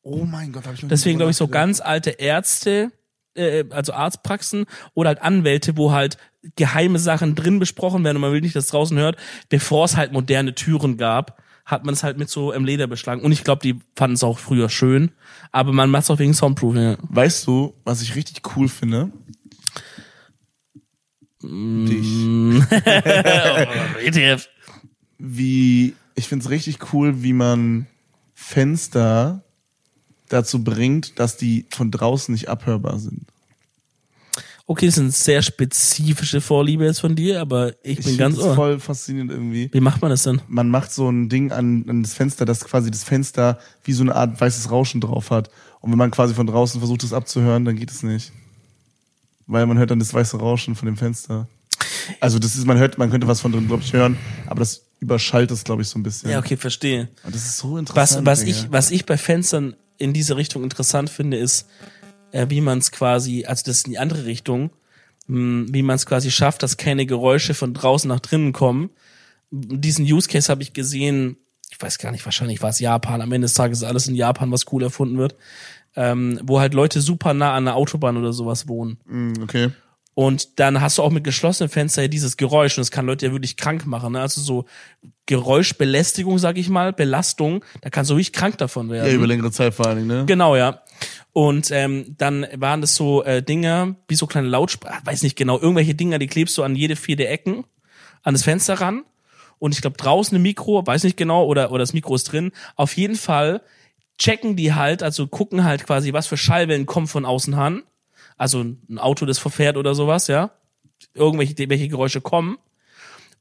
Oh mein Gott, hab ich noch Deswegen glaube ich so ganz alte Ärzte, äh, also Arztpraxen oder halt Anwälte, wo halt geheime Sachen drin besprochen werden und man will nicht, dass es draußen hört, bevor es halt moderne Türen gab, hat man es halt mit so im Leder beschlagen. Und ich glaube, die fanden es auch früher schön, aber man macht es auch wegen Soundproofing. Ja. Weißt du, was ich richtig cool finde? Dich. ETF. Wie, ich find's richtig cool, wie man Fenster dazu bringt, dass die von draußen nicht abhörbar sind. Okay, das ist eine sehr spezifische Vorliebe jetzt von dir, aber ich, Ich bin ganz das ohr. voll faszinierend irgendwie. Wie macht man das denn? Man macht so ein Ding an, an das Fenster, dass quasi das Fenster wie so eine Art weißes Rauschen drauf hat. Und wenn man quasi von draußen versucht, es abzuhören, dann geht es nicht. Weil man hört dann das weiße Rauschen von dem Fenster. Also das ist, man hört, man könnte was von drin, glaube ich, hören, aber das überschallt es, glaube ich, so ein bisschen. Ja, okay, verstehe. Und das ist so Was, interessant. was, Digga. ich, was ich bei Fenstern in diese Richtung interessant finde, ist, äh, wie man es quasi, also das ist in die andere Richtung, mh, wie man es quasi schafft, dass keine Geräusche von draußen nach drinnen kommen. Diesen Use Case habe ich gesehen, ich weiß gar nicht, wahrscheinlich war es Japan, am Ende des Tages ist alles in Japan, was cool erfunden wird, ähm, wo halt Leute super nah an der Autobahn oder sowas wohnen. Mm, Okay. Und dann hast du auch mit geschlossenen Fenstern ja dieses Geräusch und das kann Leute ja wirklich krank machen. Ne? Also so Geräuschbelästigung, sag ich mal, Belastung, da kannst du wirklich krank davon werden. Ja, über längere Zeit vor allen Dingen, ne? Genau, ja. Und ähm, dann waren das so äh, Dinger, wie so kleine Lautsprecher, weiß nicht genau, irgendwelche Dinger, die klebst du an jede vier der Ecken, an das Fenster ran. Und ich glaube, draußen ein Mikro, weiß nicht genau, oder, oder das Mikro ist drin. Auf jeden Fall checken die halt, also gucken halt quasi, was für Schallwellen kommen von außen an. Also ein Auto, das verfährt oder sowas, ja. Irgendwelche welche Geräusche kommen.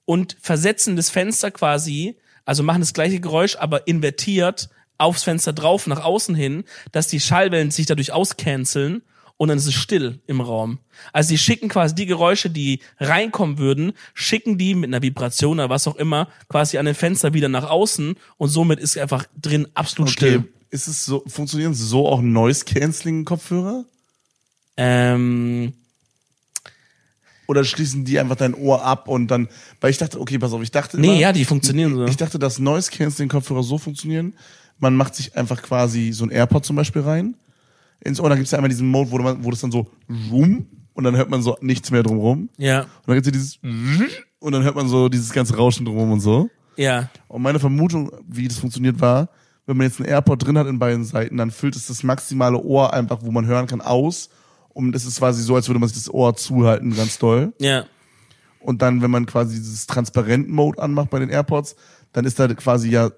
Und versetzen das Fenster quasi, also machen das gleiche Geräusch, aber invertiert aufs Fenster drauf, nach außen hin, dass die Schallwellen sich dadurch auscanceln und dann ist es still im Raum. Also die schicken quasi die Geräusche, die reinkommen würden, schicken die mit einer Vibration oder was auch immer quasi an den Fenster wieder nach außen und somit ist einfach drin absolut Okay. still. Ist es so, funktionieren so auch Noise-Canceling-Kopfhörer? Ähm, Oder schließen die einfach dein Ohr ab und dann, weil ich dachte, okay, pass auf, ich dachte nee, immer, ja, die funktionieren so. ich dachte, dass Noise-Canceling-Kopfhörer so funktionieren, man macht sich einfach quasi so ein AirPod zum Beispiel rein, ins Ohr, dann gibt's ja einmal diesen Mode, wo, man, wo das dann so rum und dann hört man so nichts mehr drumrum. Ja, Und dann gibt's ja dieses und dann hört man so dieses ganze Rauschen drumrum und so. ja. Und meine Vermutung, wie das funktioniert, war, wenn man jetzt einen AirPod drin hat in beiden Seiten, dann füllt es das maximale Ohr einfach, wo man hören kann, aus. Und es ist quasi so, als würde man sich das Ohr zuhalten, ganz doll. Ja, Und dann, wenn man quasi dieses Transparent-Mode anmacht bei den AirPods, dann ist da quasi ja,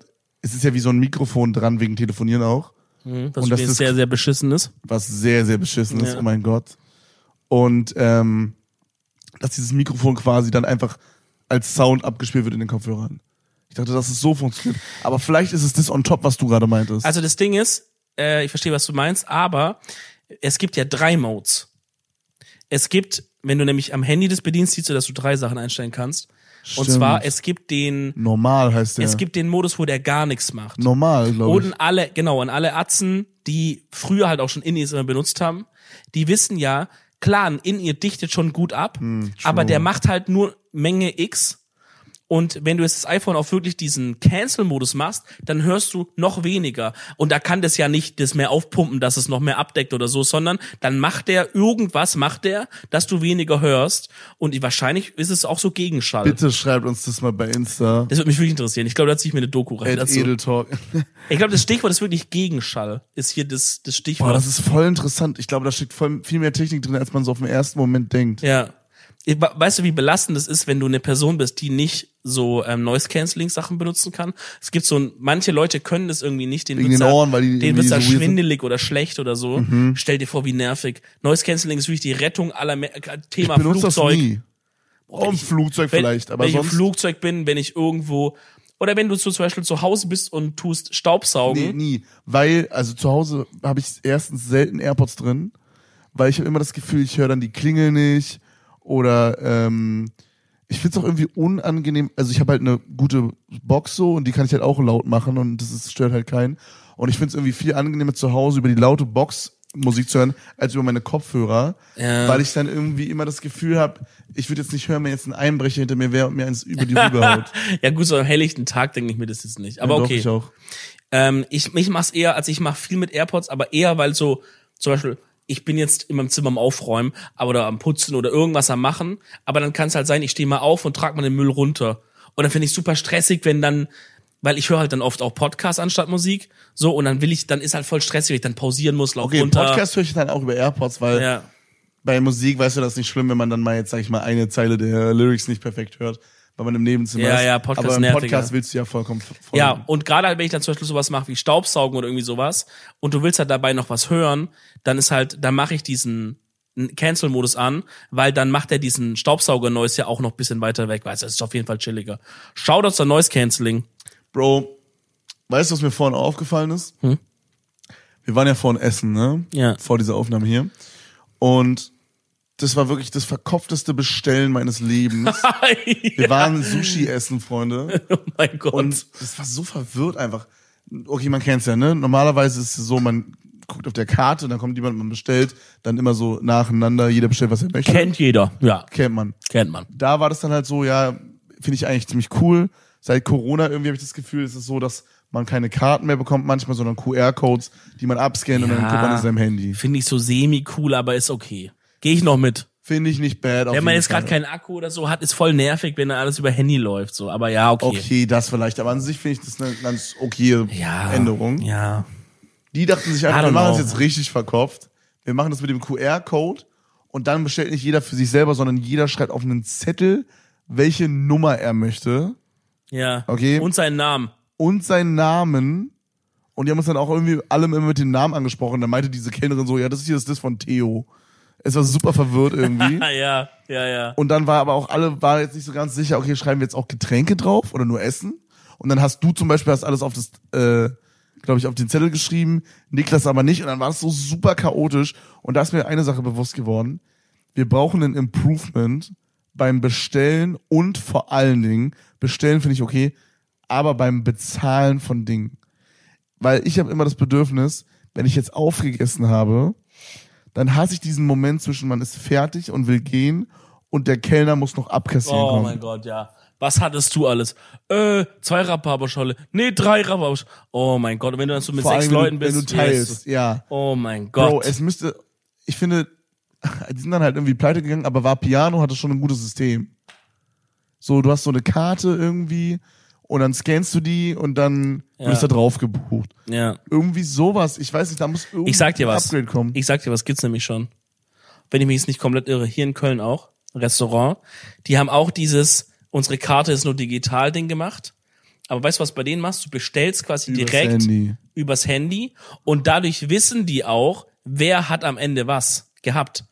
es ist ja wie so ein Mikrofon dran, wegen Telefonieren auch. mhm, was Und das ist- sehr, sehr beschissen ist. was sehr, sehr beschissen ist, Ja. oh mein Gott. Und ähm, dass dieses Mikrofon quasi dann einfach als Sound abgespielt wird in den Kopfhörern. Ich dachte, dass es so funktioniert. Aber vielleicht ist es das on top, was du gerade meintest. Also das Ding ist, äh, ich verstehe, was du meinst, aber es gibt ja drei Modes. Es gibt, wenn du nämlich am Handy das bedienst, siehst du, dass du drei Sachen einstellen kannst. Und Stimmt. zwar, es gibt den, Normal heißt der. es gibt den Modus, wo der gar nichts macht. Normal, glaube Und ich. an alle, genau, an alle Atzen, die früher halt auch schon In-Ears immer benutzt haben, die wissen ja, klar, ein In-Ear dichtet schon gut ab, Hm, aber der macht halt nur Menge X. Und wenn du jetzt das iPhone auf wirklich diesen Cancel-Modus machst, dann hörst du noch weniger. Und da kann das ja nicht das mehr aufpumpen, dass es noch mehr abdeckt oder so, sondern dann macht der irgendwas, macht der, dass du weniger hörst. Und wahrscheinlich ist es auch so Gegenschall. Bitte schreibt uns das mal bei Insta. Das würde mich wirklich interessieren. Ich glaube, da ziehe ich mir eine Doku rein. Dazu. Edeltalk. Ich glaube, das Stichwort ist wirklich Gegenschall. Ist hier das, das Stichwort. Boah, das ist voll interessant. Ich glaube, da steckt voll viel mehr Technik drin, als man so auf den ersten Moment denkt. ja. Weißt du, wie belastend es ist, wenn du eine Person bist, die nicht so ähm, Noise Cancelling Sachen benutzen kann? Es gibt so ein, manche Leute können das irgendwie nicht, den da- Ohren, weil die denen irgendwie wird's da so. Mhm. schwindelig oder schlecht oder so. Stell dir vor, wie nervig. Noise Cancelling ist wirklich die Rettung aller Me äh, Thema Ich benutze das Flugzeug. nie. Oh, im Flugzeug Wenn, vielleicht, aber wenn ich im sonst Flugzeug bin, wenn ich irgendwo oder wenn du zum Beispiel zu Hause bist und tust Staubsaugen. nee, nie. Weil, also zu Hause habe ich erstens selten AirPods drin, weil ich habe immer das Gefühl, ich höre dann die Klingel nicht oder ähm, ich finde es auch irgendwie unangenehm. Also ich habe halt eine gute Box so und die kann ich halt auch laut machen und das ist, stört halt keinen. Und ich finde es irgendwie viel angenehmer zu Hause über die laute Box Musik zu hören, als über meine Kopfhörer, Ja. weil ich dann irgendwie immer das Gefühl habe, ich würde jetzt nicht hören, wenn jetzt ein Einbrecher hinter mir wäre und mir eins über die Rübe haut. ja gut, so am helllichten Tag denke ich mir das jetzt nicht. Aber Ja, doch, okay. ich auch. Ähm, ich, ich mach's eher, also ich mach viel mit AirPods, aber eher, weil so, zum Beispiel, ich bin jetzt in meinem Zimmer am Aufräumen, aber oder am Putzen oder irgendwas am Machen, aber dann kann es halt sein, ich stehe mal auf und trage mal den Müll runter. Und dann finde ich super stressig, wenn dann, weil ich höre halt dann oft auch Podcasts anstatt Musik, so, und dann will ich, dann ist halt voll stressig, wenn ich dann pausieren muss, lauf Okay, runter. Podcast höre ich dann auch über AirPods, weil Ja. bei Musik weißt du das ist nicht schlimm, wenn man dann mal jetzt, sag ich mal, eine Zeile der Lyrics nicht perfekt hört, weil man im Nebenzimmer Ja, ist. ja, Podcast Aber im nerviger. Podcast willst du ja vollkommen voll Ja, und gerade halt, wenn ich dann zum Beispiel sowas mache wie Staubsaugen oder irgendwie sowas und du willst halt dabei noch was hören, dann ist halt, dann mache ich diesen Cancel-Modus an, weil dann macht er diesen Staubsauger-Noise ja auch noch ein bisschen weiter weg. Weißt du, das ist auf jeden Fall chilliger. Shoutouts an Noise-Canceling. Bro, weißt du, was mir vorhin aufgefallen ist? Wir waren ja vorhin essen, ne? Hm? Ja. Vor dieser Aufnahme hier. Und das war wirklich das verkopfteste Bestellen meines Lebens. Wir waren Sushi essen, Freunde. oh mein Gott. Und das war so verwirrt einfach. Okay, man kennt's ja, ne? Normalerweise ist es so, man guckt auf der Karte, dann kommt jemand, man bestellt, dann immer so nacheinander, jeder bestellt, was er möchte. kennt jeder. Ja, Kennt man. kennt man. Da war das dann halt so, ja, finde ich eigentlich ziemlich cool. Seit Corona irgendwie habe ich das Gefühl, ist es so, dass man keine Karten mehr bekommt manchmal, sondern QR-Codes, die man abscannt und dann guckt man in seinem Handy. Finde ich so semi-cool, aber ist okay. Gehe ich noch mit. Finde ich nicht bad. Wenn man jetzt gerade keinen Akku oder so hat, ist voll nervig, wenn da alles über Handy läuft. So, aber ja, okay. Okay, das vielleicht, aber an sich finde ich das eine ganz okay Ja. Änderung. Ja. Die dachten sich einfach, don't wir machen das know. jetzt richtig verkopft. Wir machen das mit dem QR-Code und dann bestellt nicht jeder für sich selber, sondern jeder schreibt auf einen Zettel, welche Nummer er möchte Ja. Okay. Und seinen Namen. und seinen Namen. Und die haben uns dann auch irgendwie alle immer mit dem Namen angesprochen. Dann meinte diese Kellnerin so, ja, das hier ist das von Theo. Es war super verwirrt irgendwie. Ah, ja, ja, ja. Und dann war aber auch alle, war jetzt nicht so ganz sicher, okay, schreiben wir jetzt auch Getränke drauf oder nur Essen? Und dann hast du zum Beispiel hast alles auf das, äh, glaube ich, auf den Zettel geschrieben, Niklas aber nicht. Und dann war es so super chaotisch. Und da ist mir eine Sache bewusst geworden. Wir brauchen ein Improvement beim Bestellen und vor allen Dingen, bestellen finde ich okay, aber beim Bezahlen von Dingen. Weil ich habe immer das Bedürfnis, wenn ich jetzt aufgegessen habe, dann hasse ich diesen Moment zwischen man ist fertig und will gehen und der Kellner muss noch abkassieren Oh kommen. mein Gott, ja. Was hattest du alles? Äh, zwei Rhabarberscholle. Nee, drei Rhabarberscholle. Oh mein Gott, und wenn du dann so mit Vor sechs allem, Leuten wenn bist. du teilst, ja. Oh mein Gott. Bro, es müsste, ich finde, die sind dann halt irgendwie pleite gegangen, aber war Piano hatte schon ein gutes System. So, du hast so eine Karte irgendwie und dann scannst du die und dann Ja. wirst da drauf gebucht. ja. Irgendwie sowas, ich weiß nicht, da muss irgendwie Ich sag dir ein was. Upgrade kommen. Ich sag dir was, gibt's nämlich schon. Wenn ich mich jetzt nicht komplett irre, hier in Köln auch, Restaurant, die haben auch dieses, unsere Karte ist nur digital Ding gemacht. Aber weißt du, was bei denen machst? Du bestellst quasi Übers direkt Handy. übers Handy und dadurch wissen die auch, wer hat am Ende was gehabt.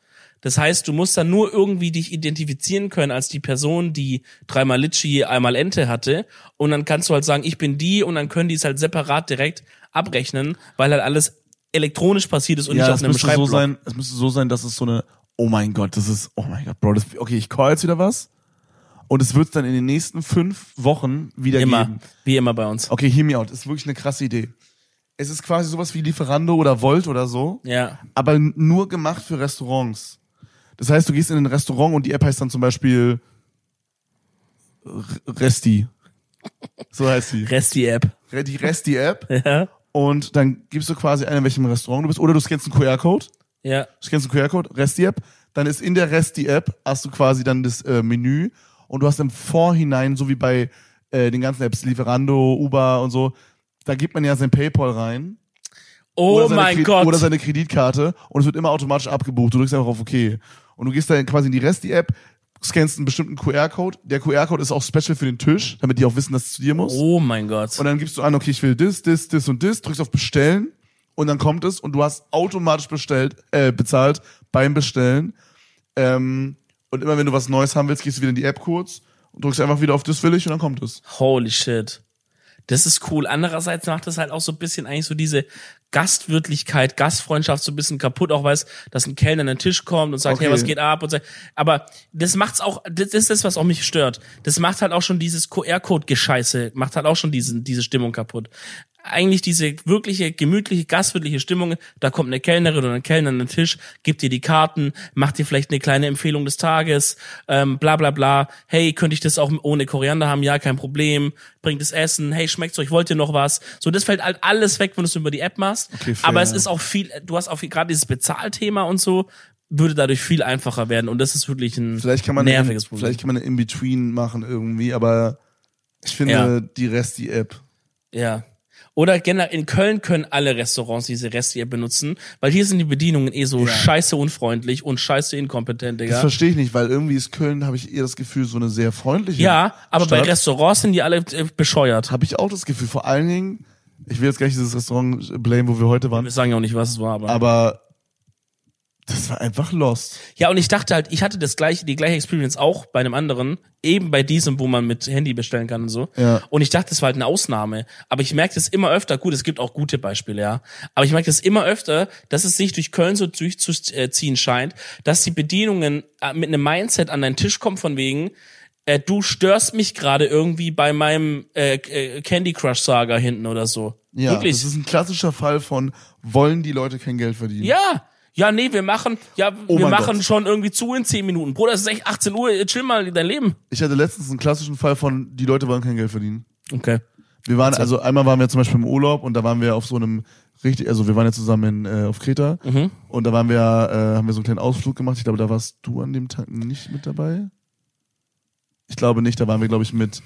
Das heißt, du musst dann nur irgendwie dich identifizieren können als die Person, die dreimal Litschi, einmal Ente hatte. Und dann kannst du halt sagen, ich bin die und dann können die es halt separat direkt abrechnen, weil halt alles elektronisch passiert ist und ja, nicht auf es einem müsste so Schreibblock. sein, es müsste so sein, dass es so eine, oh mein Gott, das ist, oh mein Gott, Bro, das, okay, ich call jetzt wieder was. Und es wird dann in den nächsten fünf Wochen wieder Immer, geben. wie immer bei uns. Okay, hear me out. Das ist wirklich eine krasse Idee. Es ist quasi sowas wie Lieferando oder Volt oder so, Ja. aber nur gemacht für Restaurants. Das heißt, du gehst in ein Restaurant und die App heißt dann zum Beispiel Resti. So heißt sie. Resti-App. Re- Die Resti-App. Ja. Und dann gibst du quasi ein, in welchem Restaurant du bist. Oder du scannst einen QR-Code. Ja. Du scannst einen QR-Code, Resti-App. Dann ist in der Resti-App hast du quasi dann das äh, Menü. Und du hast im Vorhinein, so wie bei äh, den ganzen Apps, Lieferando, Uber und so, da gibt man ja sein Paypal rein. Oh mein Kre- Gott. Oder seine Kreditkarte und es wird immer automatisch abgebucht. Du drückst einfach auf OK. Und du gehst dann quasi in die Resti-App, scannst einen bestimmten QR-Code. Der QR-Code ist auch special für den Tisch, damit die auch wissen, dass es zu dir muss. oh mein Gott. Und dann gibst du an, okay, ich will das, das, das und das, drückst auf Bestellen und dann kommt es und du hast automatisch bestellt, äh, bezahlt beim Bestellen. Ähm, und immer wenn du was Neues haben willst, gehst du wieder in die App kurz und drückst einfach wieder auf das will ich und dann kommt es. Holy shit. Das ist cool. Andererseits macht das halt auch so ein bisschen eigentlich so diese Gastwirtlichkeit, Gastfreundschaft so ein bisschen kaputt, auch weiß, dass ein Kellner an den Tisch kommt und sagt, Okay. hey, was geht ab? Und so. Aber das macht's auch, das ist das, was auch mich stört. Das macht halt auch schon dieses QR-Code-Gescheiße, macht halt auch schon diesen, diese Stimmung kaputt. Eigentlich diese wirkliche, gemütliche, gastwirtliche Stimmung, da kommt eine Kellnerin oder ein Kellner an den Tisch, gibt dir die Karten, macht dir vielleicht eine kleine Empfehlung des Tages, ähm, bla bla bla. Hey, könnte ich das auch ohne Koriander haben? Ja, kein Problem. Bringt es Essen. Hey, schmeckt's euch? Wollt ihr noch was? So, das fällt halt alles weg, wenn du es über die App machst. Okay, fair. Aber es ist auch viel, du hast auch gerade dieses Bezahlthema und so, würde dadurch viel einfacher werden. Und das ist wirklich ein Vielleicht kann man nerviges Problem. vielleicht kann man eine In-Between machen irgendwie, aber ich finde Ja. die Resti-App. Ja. Oder generell in Köln können alle Restaurants diese Resti-App benutzen, weil hier sind die Bedienungen eh so Ja. scheiße unfreundlich und scheiße inkompetent, Das Digga. verstehe ich nicht, weil irgendwie ist Köln, habe ich eher das Gefühl, so eine sehr freundliche Ja, aber bei Stadt. Restaurants sind die alle äh, bescheuert. Habe ich auch das Gefühl. Vor allen Dingen, ich will jetzt gleich dieses Restaurant blame, wo wir heute waren, Wir sagen ja auch nicht, was es war, aber. aber das war einfach lost. Ja, und ich dachte halt, ich hatte das gleiche, die gleiche Experience auch bei einem anderen, eben bei diesem, wo man mit Handy bestellen kann und so. Ja. Und ich dachte, das war halt eine Ausnahme. Aber ich merke das immer öfter, gut, es gibt auch gute Beispiele, ja. Aber ich merke das immer öfter, dass es sich durch Köln so durchzuziehen scheint, dass die Bedienungen äh, mit einem Mindset an deinen Tisch kommen von wegen, äh, du störst mich gerade irgendwie bei meinem äh, äh, Candy Crush Saga hinten oder so. Ja, Wirklich. das ist ein klassischer Fall von, wollen die Leute kein Geld verdienen? Ja. Ja, nee, wir machen, ja, Oh wir machen Gott. schon irgendwie zu in 10 Minuten. Bruder, es ist echt 18 Uhr, chill mal dein Leben. Ich hatte letztens einen klassischen Fall von, die Leute wollen kein Geld verdienen. Okay. Wir waren, also einmal waren wir zum Beispiel im Urlaub und da waren wir auf so einem richtig, also wir waren ja zusammen in, äh, auf Kreta Mhm. und da waren wir, äh, haben wir so einen kleinen Ausflug gemacht. Ich glaube, da warst du an dem Tag nicht mit dabei. Ich glaube nicht, da waren wir, glaube ich, mit,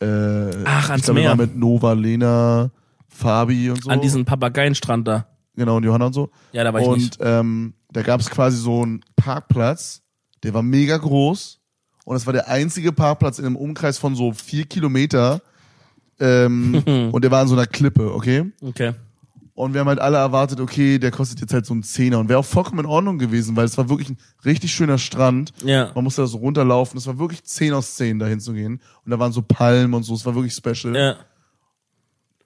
äh, Ach, ich ans glaube, wir Meer. waren mit Nova, Lena, Fabi und so. An diesem Papageienstrand da. Genau, und Johanna und so. Ja, da war ich und nicht. ähm, da gab es quasi so einen Parkplatz, der war mega groß und es war der einzige Parkplatz in einem Umkreis von so vier Kilometer ähm, und der war an so einer Klippe, okay? Okay. Und wir haben halt alle erwartet, okay, der kostet jetzt halt so einen Zehner und wäre auch vollkommen in Ordnung gewesen, weil es war wirklich ein richtig schöner Strand. Ja. Man musste da so runterlaufen, es war wirklich 10 aus 10 dahin zu gehen und da waren so Palmen und so, es war wirklich special. Ja.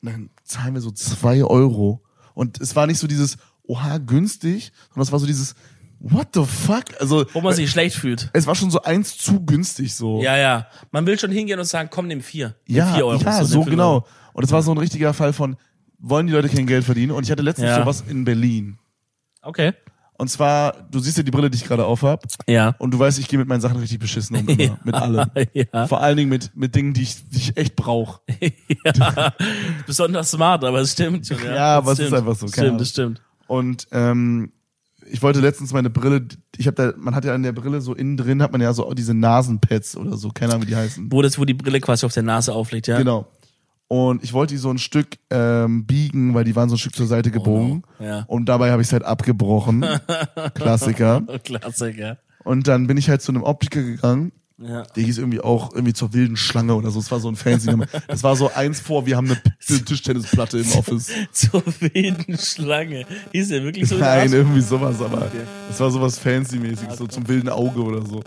Und dann zahlen wir so zwei Euro. Und es war nicht so dieses, oha, günstig, sondern es war so dieses, what the fuck? Also, Wo man sich schlecht fühlt. es war schon so eins zu günstig so. Ja, ja. Man will schon hingehen und sagen, komm, nimm vier. Nimm ja, vier Euro. ja so fünf genau. Euro. Und es war so ein richtiger Fall von, wollen die Leute kein Geld verdienen? Und ich hatte letztens Ja. sowas in Berlin. Okay. Und zwar, du siehst ja die Brille, die ich gerade aufhab. Ja. Und du weißt, ich gehe mit meinen Sachen richtig beschissen um, immer, mit allem. ja. Vor allen Dingen mit, mit Dingen, die ich, die ich echt brauche. ja. Besonders smart, aber es stimmt schon. Ja, Ja, Das aber es ist einfach so, keine stimmt, das stimmt. Und ähm, ich wollte letztens meine Brille, ich habe da, man hat ja an der Brille so innen drin, hat man ja so diese Nasenpads oder so, keine Ahnung, wie die heißen. Wo das, wo die Brille quasi auf der Nase aufliegt, ja. Genau. Und ich wollte die so ein Stück ähm, biegen, weil die waren so ein Stück zur Seite gebogen. Oh. Ja. Und dabei habe ich es halt abgebrochen. Klassiker. Klassiker. Und dann bin ich halt zu einem Optiker gegangen. Ja. Der hieß irgendwie auch irgendwie zur wilden Schlange oder so. Es war so ein fancy Name. Das war so eins vor, wir haben eine Tischtennisplatte im Office. Zur wilden Schlange. Ist ja wirklich so. Nein, irgendwie sowas, aber Okay. es war sowas Fancy-mäßiges, so zum wilden Auge oder so.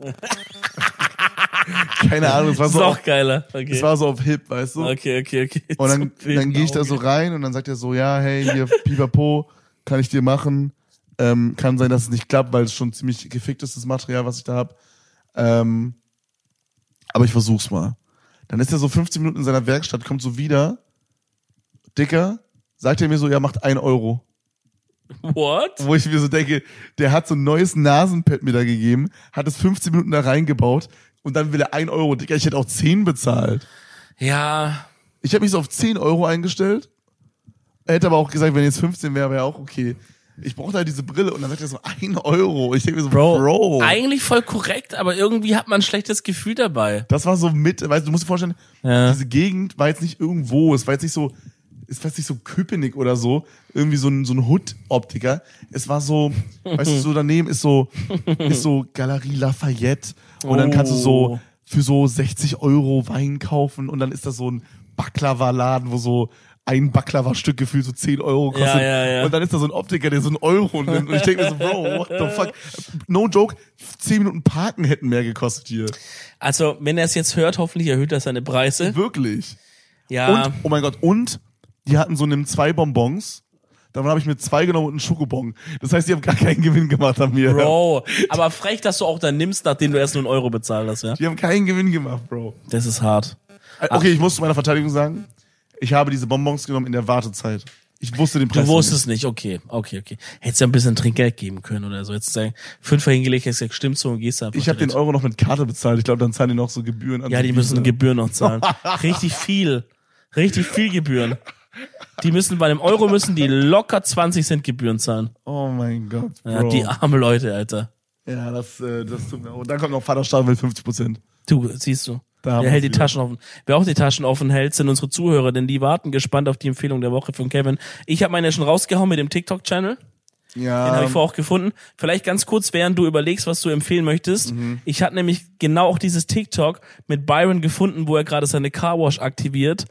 Keine Ahnung, es war so, auf, geiler. Okay. es war so auf Hip, weißt du? okay, okay, okay. Und dann, wilden dann gehe ich da so rein und dann sagt er so, ja, hey, hier, pipapo, kann ich dir machen. Ähm, kann sein, dass es nicht klappt, weil es schon ziemlich gefickt ist, das Material, was ich da hab. Ähm, aber ich versuch's mal. Dann ist er so 15 Minuten in seiner Werkstatt, kommt so wieder, dicker, sagt er mir so, ja, macht ein Euro. What? Wo ich mir so denke, der hat so ein neues Nasenpad mir da gegeben, hat es 15 Minuten da reingebaut und dann will er ein Euro. Dicker, ich hätte auch 10 bezahlt. Ja, Ich habe mich so auf 10 Euro eingestellt. Er hätte aber auch gesagt, wenn jetzt 15 wäre, wäre auch okay. Ich brauchte halt diese Brille und dann sagt er so, ein Euro. Ich denke mir so, Bro, Bro. eigentlich voll korrekt, aber irgendwie hat man ein schlechtes Gefühl dabei. das war so mit, weißt du, du musst dir vorstellen, Ja. diese Gegend war jetzt nicht irgendwo, es war jetzt nicht so, es war jetzt nicht so Köpenick oder so, irgendwie so ein, so ein Hood-Optiker. Es war so, weißt du, so daneben ist so, ist so Galerie Lafayette und dann kannst du so Oh. für so 60 Euro Wein kaufen und dann ist da so ein Baklava-Laden, wo so ein Baklava-Stück gefühlt so 10 Euro kostet. Ja, ja, ja. Und dann ist da so ein Optiker, der so einen Euro nimmt. Und ich denke mir so, Bro, what the fuck? No joke, 10 Minuten Parken hätten mehr gekostet hier. Also, wenn er es jetzt hört, hoffentlich erhöht er seine Preise. Wirklich. Ja. Und, oh mein Gott, und die hatten so nimm zwei Bonbons. Davon habe ich mir zwei genommen und einen Schokobon. Das heißt, die haben gar keinen Gewinn gemacht an mir. Bro, aber frech, dass du auch dann nimmst, nachdem du erst nur einen Euro bezahlt hast, ja? Die haben keinen Gewinn gemacht, Bro. Das ist hart. Äh, Okay, ich muss zu meiner Verteidigung sagen, ich habe diese Bonbons genommen in der Wartezeit. Ich wusste den Preis. Du wusstest nicht, okay, okay, okay. Hättest ja ein bisschen Trinkgeld geben können oder so. Jetzt sagen, fünf hingelegt, hättest gesagt, stimmt so und gehst einfach. Ich habe den. Euro noch mit Karte bezahlt. Ich glaube, dann zahlen die noch so Gebühren an. Ja, die müssen Gebühren noch zahlen. Richtig viel. Richtig viel Gebühren. Die müssen bei einem Euro müssen die locker 20 Cent Gebühren zahlen. Oh mein Gott, Bro. Ja, die armen Leute, Alter. ja das, äh, das tut mir auch. Und dann kommt noch Vaterstaat mit 50 Prozent. Du, siehst du. Da Wer hält die. Taschen offen? Wer auch die Taschen offen hält, sind unsere Zuhörer, denn die warten gespannt auf die Empfehlung der Woche von Kevin. Ich habe meine schon rausgehauen mit dem TikTok-Channel. Ja. Den habe ich vorher auch gefunden. Vielleicht ganz kurz, während du überlegst, was du empfehlen möchtest. Mhm. Ich hatte nämlich genau auch dieses TikTok mit Byron gefunden, wo er gerade seine Carwash aktiviert.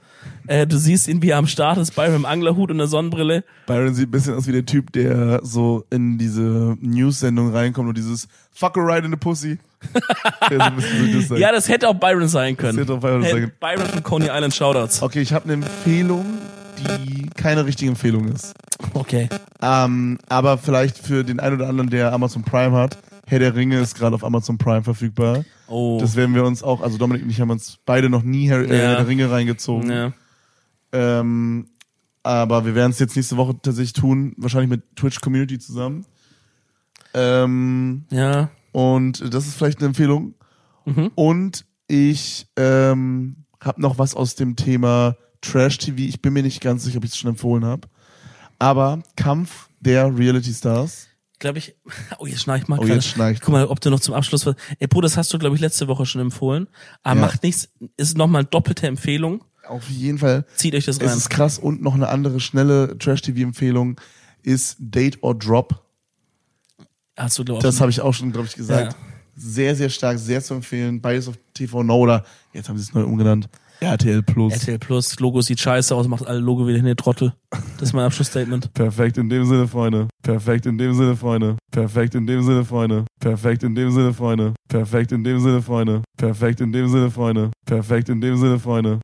Äh, du siehst ihn, wie er am Start ist, Byron im Anglerhut und der Sonnenbrille. Byron sieht ein bisschen aus wie der Typ, der so in diese News-Sendung reinkommt und dieses Fuck a ride in the pussy. so das. Ja, das hätte auch Byron sein können. hätte auch Byron Hey, sein Byron von Coney Island Shoutouts. Okay, ich habe eine Empfehlung, die keine richtige Empfehlung ist. Okay. Ähm, aber vielleicht für den einen oder anderen, der Amazon Prime hat. Herr der Ringe ist gerade auf Amazon Prime verfügbar. Oh. Das werden wir uns auch, also Dominik und ich haben uns beide noch nie Herr, äh, Ja. Herr der Ringe reingezogen. ja. Ähm, aber wir werden es jetzt nächste Woche tatsächlich tun, wahrscheinlich mit Twitch Community zusammen. Ähm, Ja. und das ist vielleicht eine Empfehlung. Mhm. Und ich ähm, habe noch was aus dem Thema Trash TV. Ich bin mir nicht ganz sicher, ob ich es schon empfohlen habe. Aber Kampf der Reality Stars. Glaube ich. Oh, jetzt schnarch ich mal. Oh, gerade. jetzt schnarcht. Guck mal, ob du noch zum Abschluss was. Ey, Bruder, das hast du, glaube ich, letzte Woche schon empfohlen. Aber Ja. macht nichts. Ist nochmal doppelte Empfehlung. Auf jeden Fall. Zieht euch das Es rein. ist krass. Und noch eine andere schnelle Trash TV Empfehlung ist Date or Drop. Hast du, glaube ich. Das habe ich auch schon, glaube ich, gesagt. Ja. Sehr, sehr stark, sehr zu empfehlen. Beides auf TV Now oder jetzt haben sie es neu umgenannt. RTL Plus. RTL Plus, Logo sieht scheiße aus, macht alle Logo wieder hin, ihr Trottel. Das ist mein Abschlussstatement. Perfekt in dem Sinne, Freunde. Perfekt in dem Sinne, Freunde. Perfekt in dem Sinne, Freunde. Perfekt in dem Sinne, Freunde. Perfekt in dem Sinne, Freunde. Perfekt in dem Sinne, Freunde. Perfekt in dem Sinne, Freunde.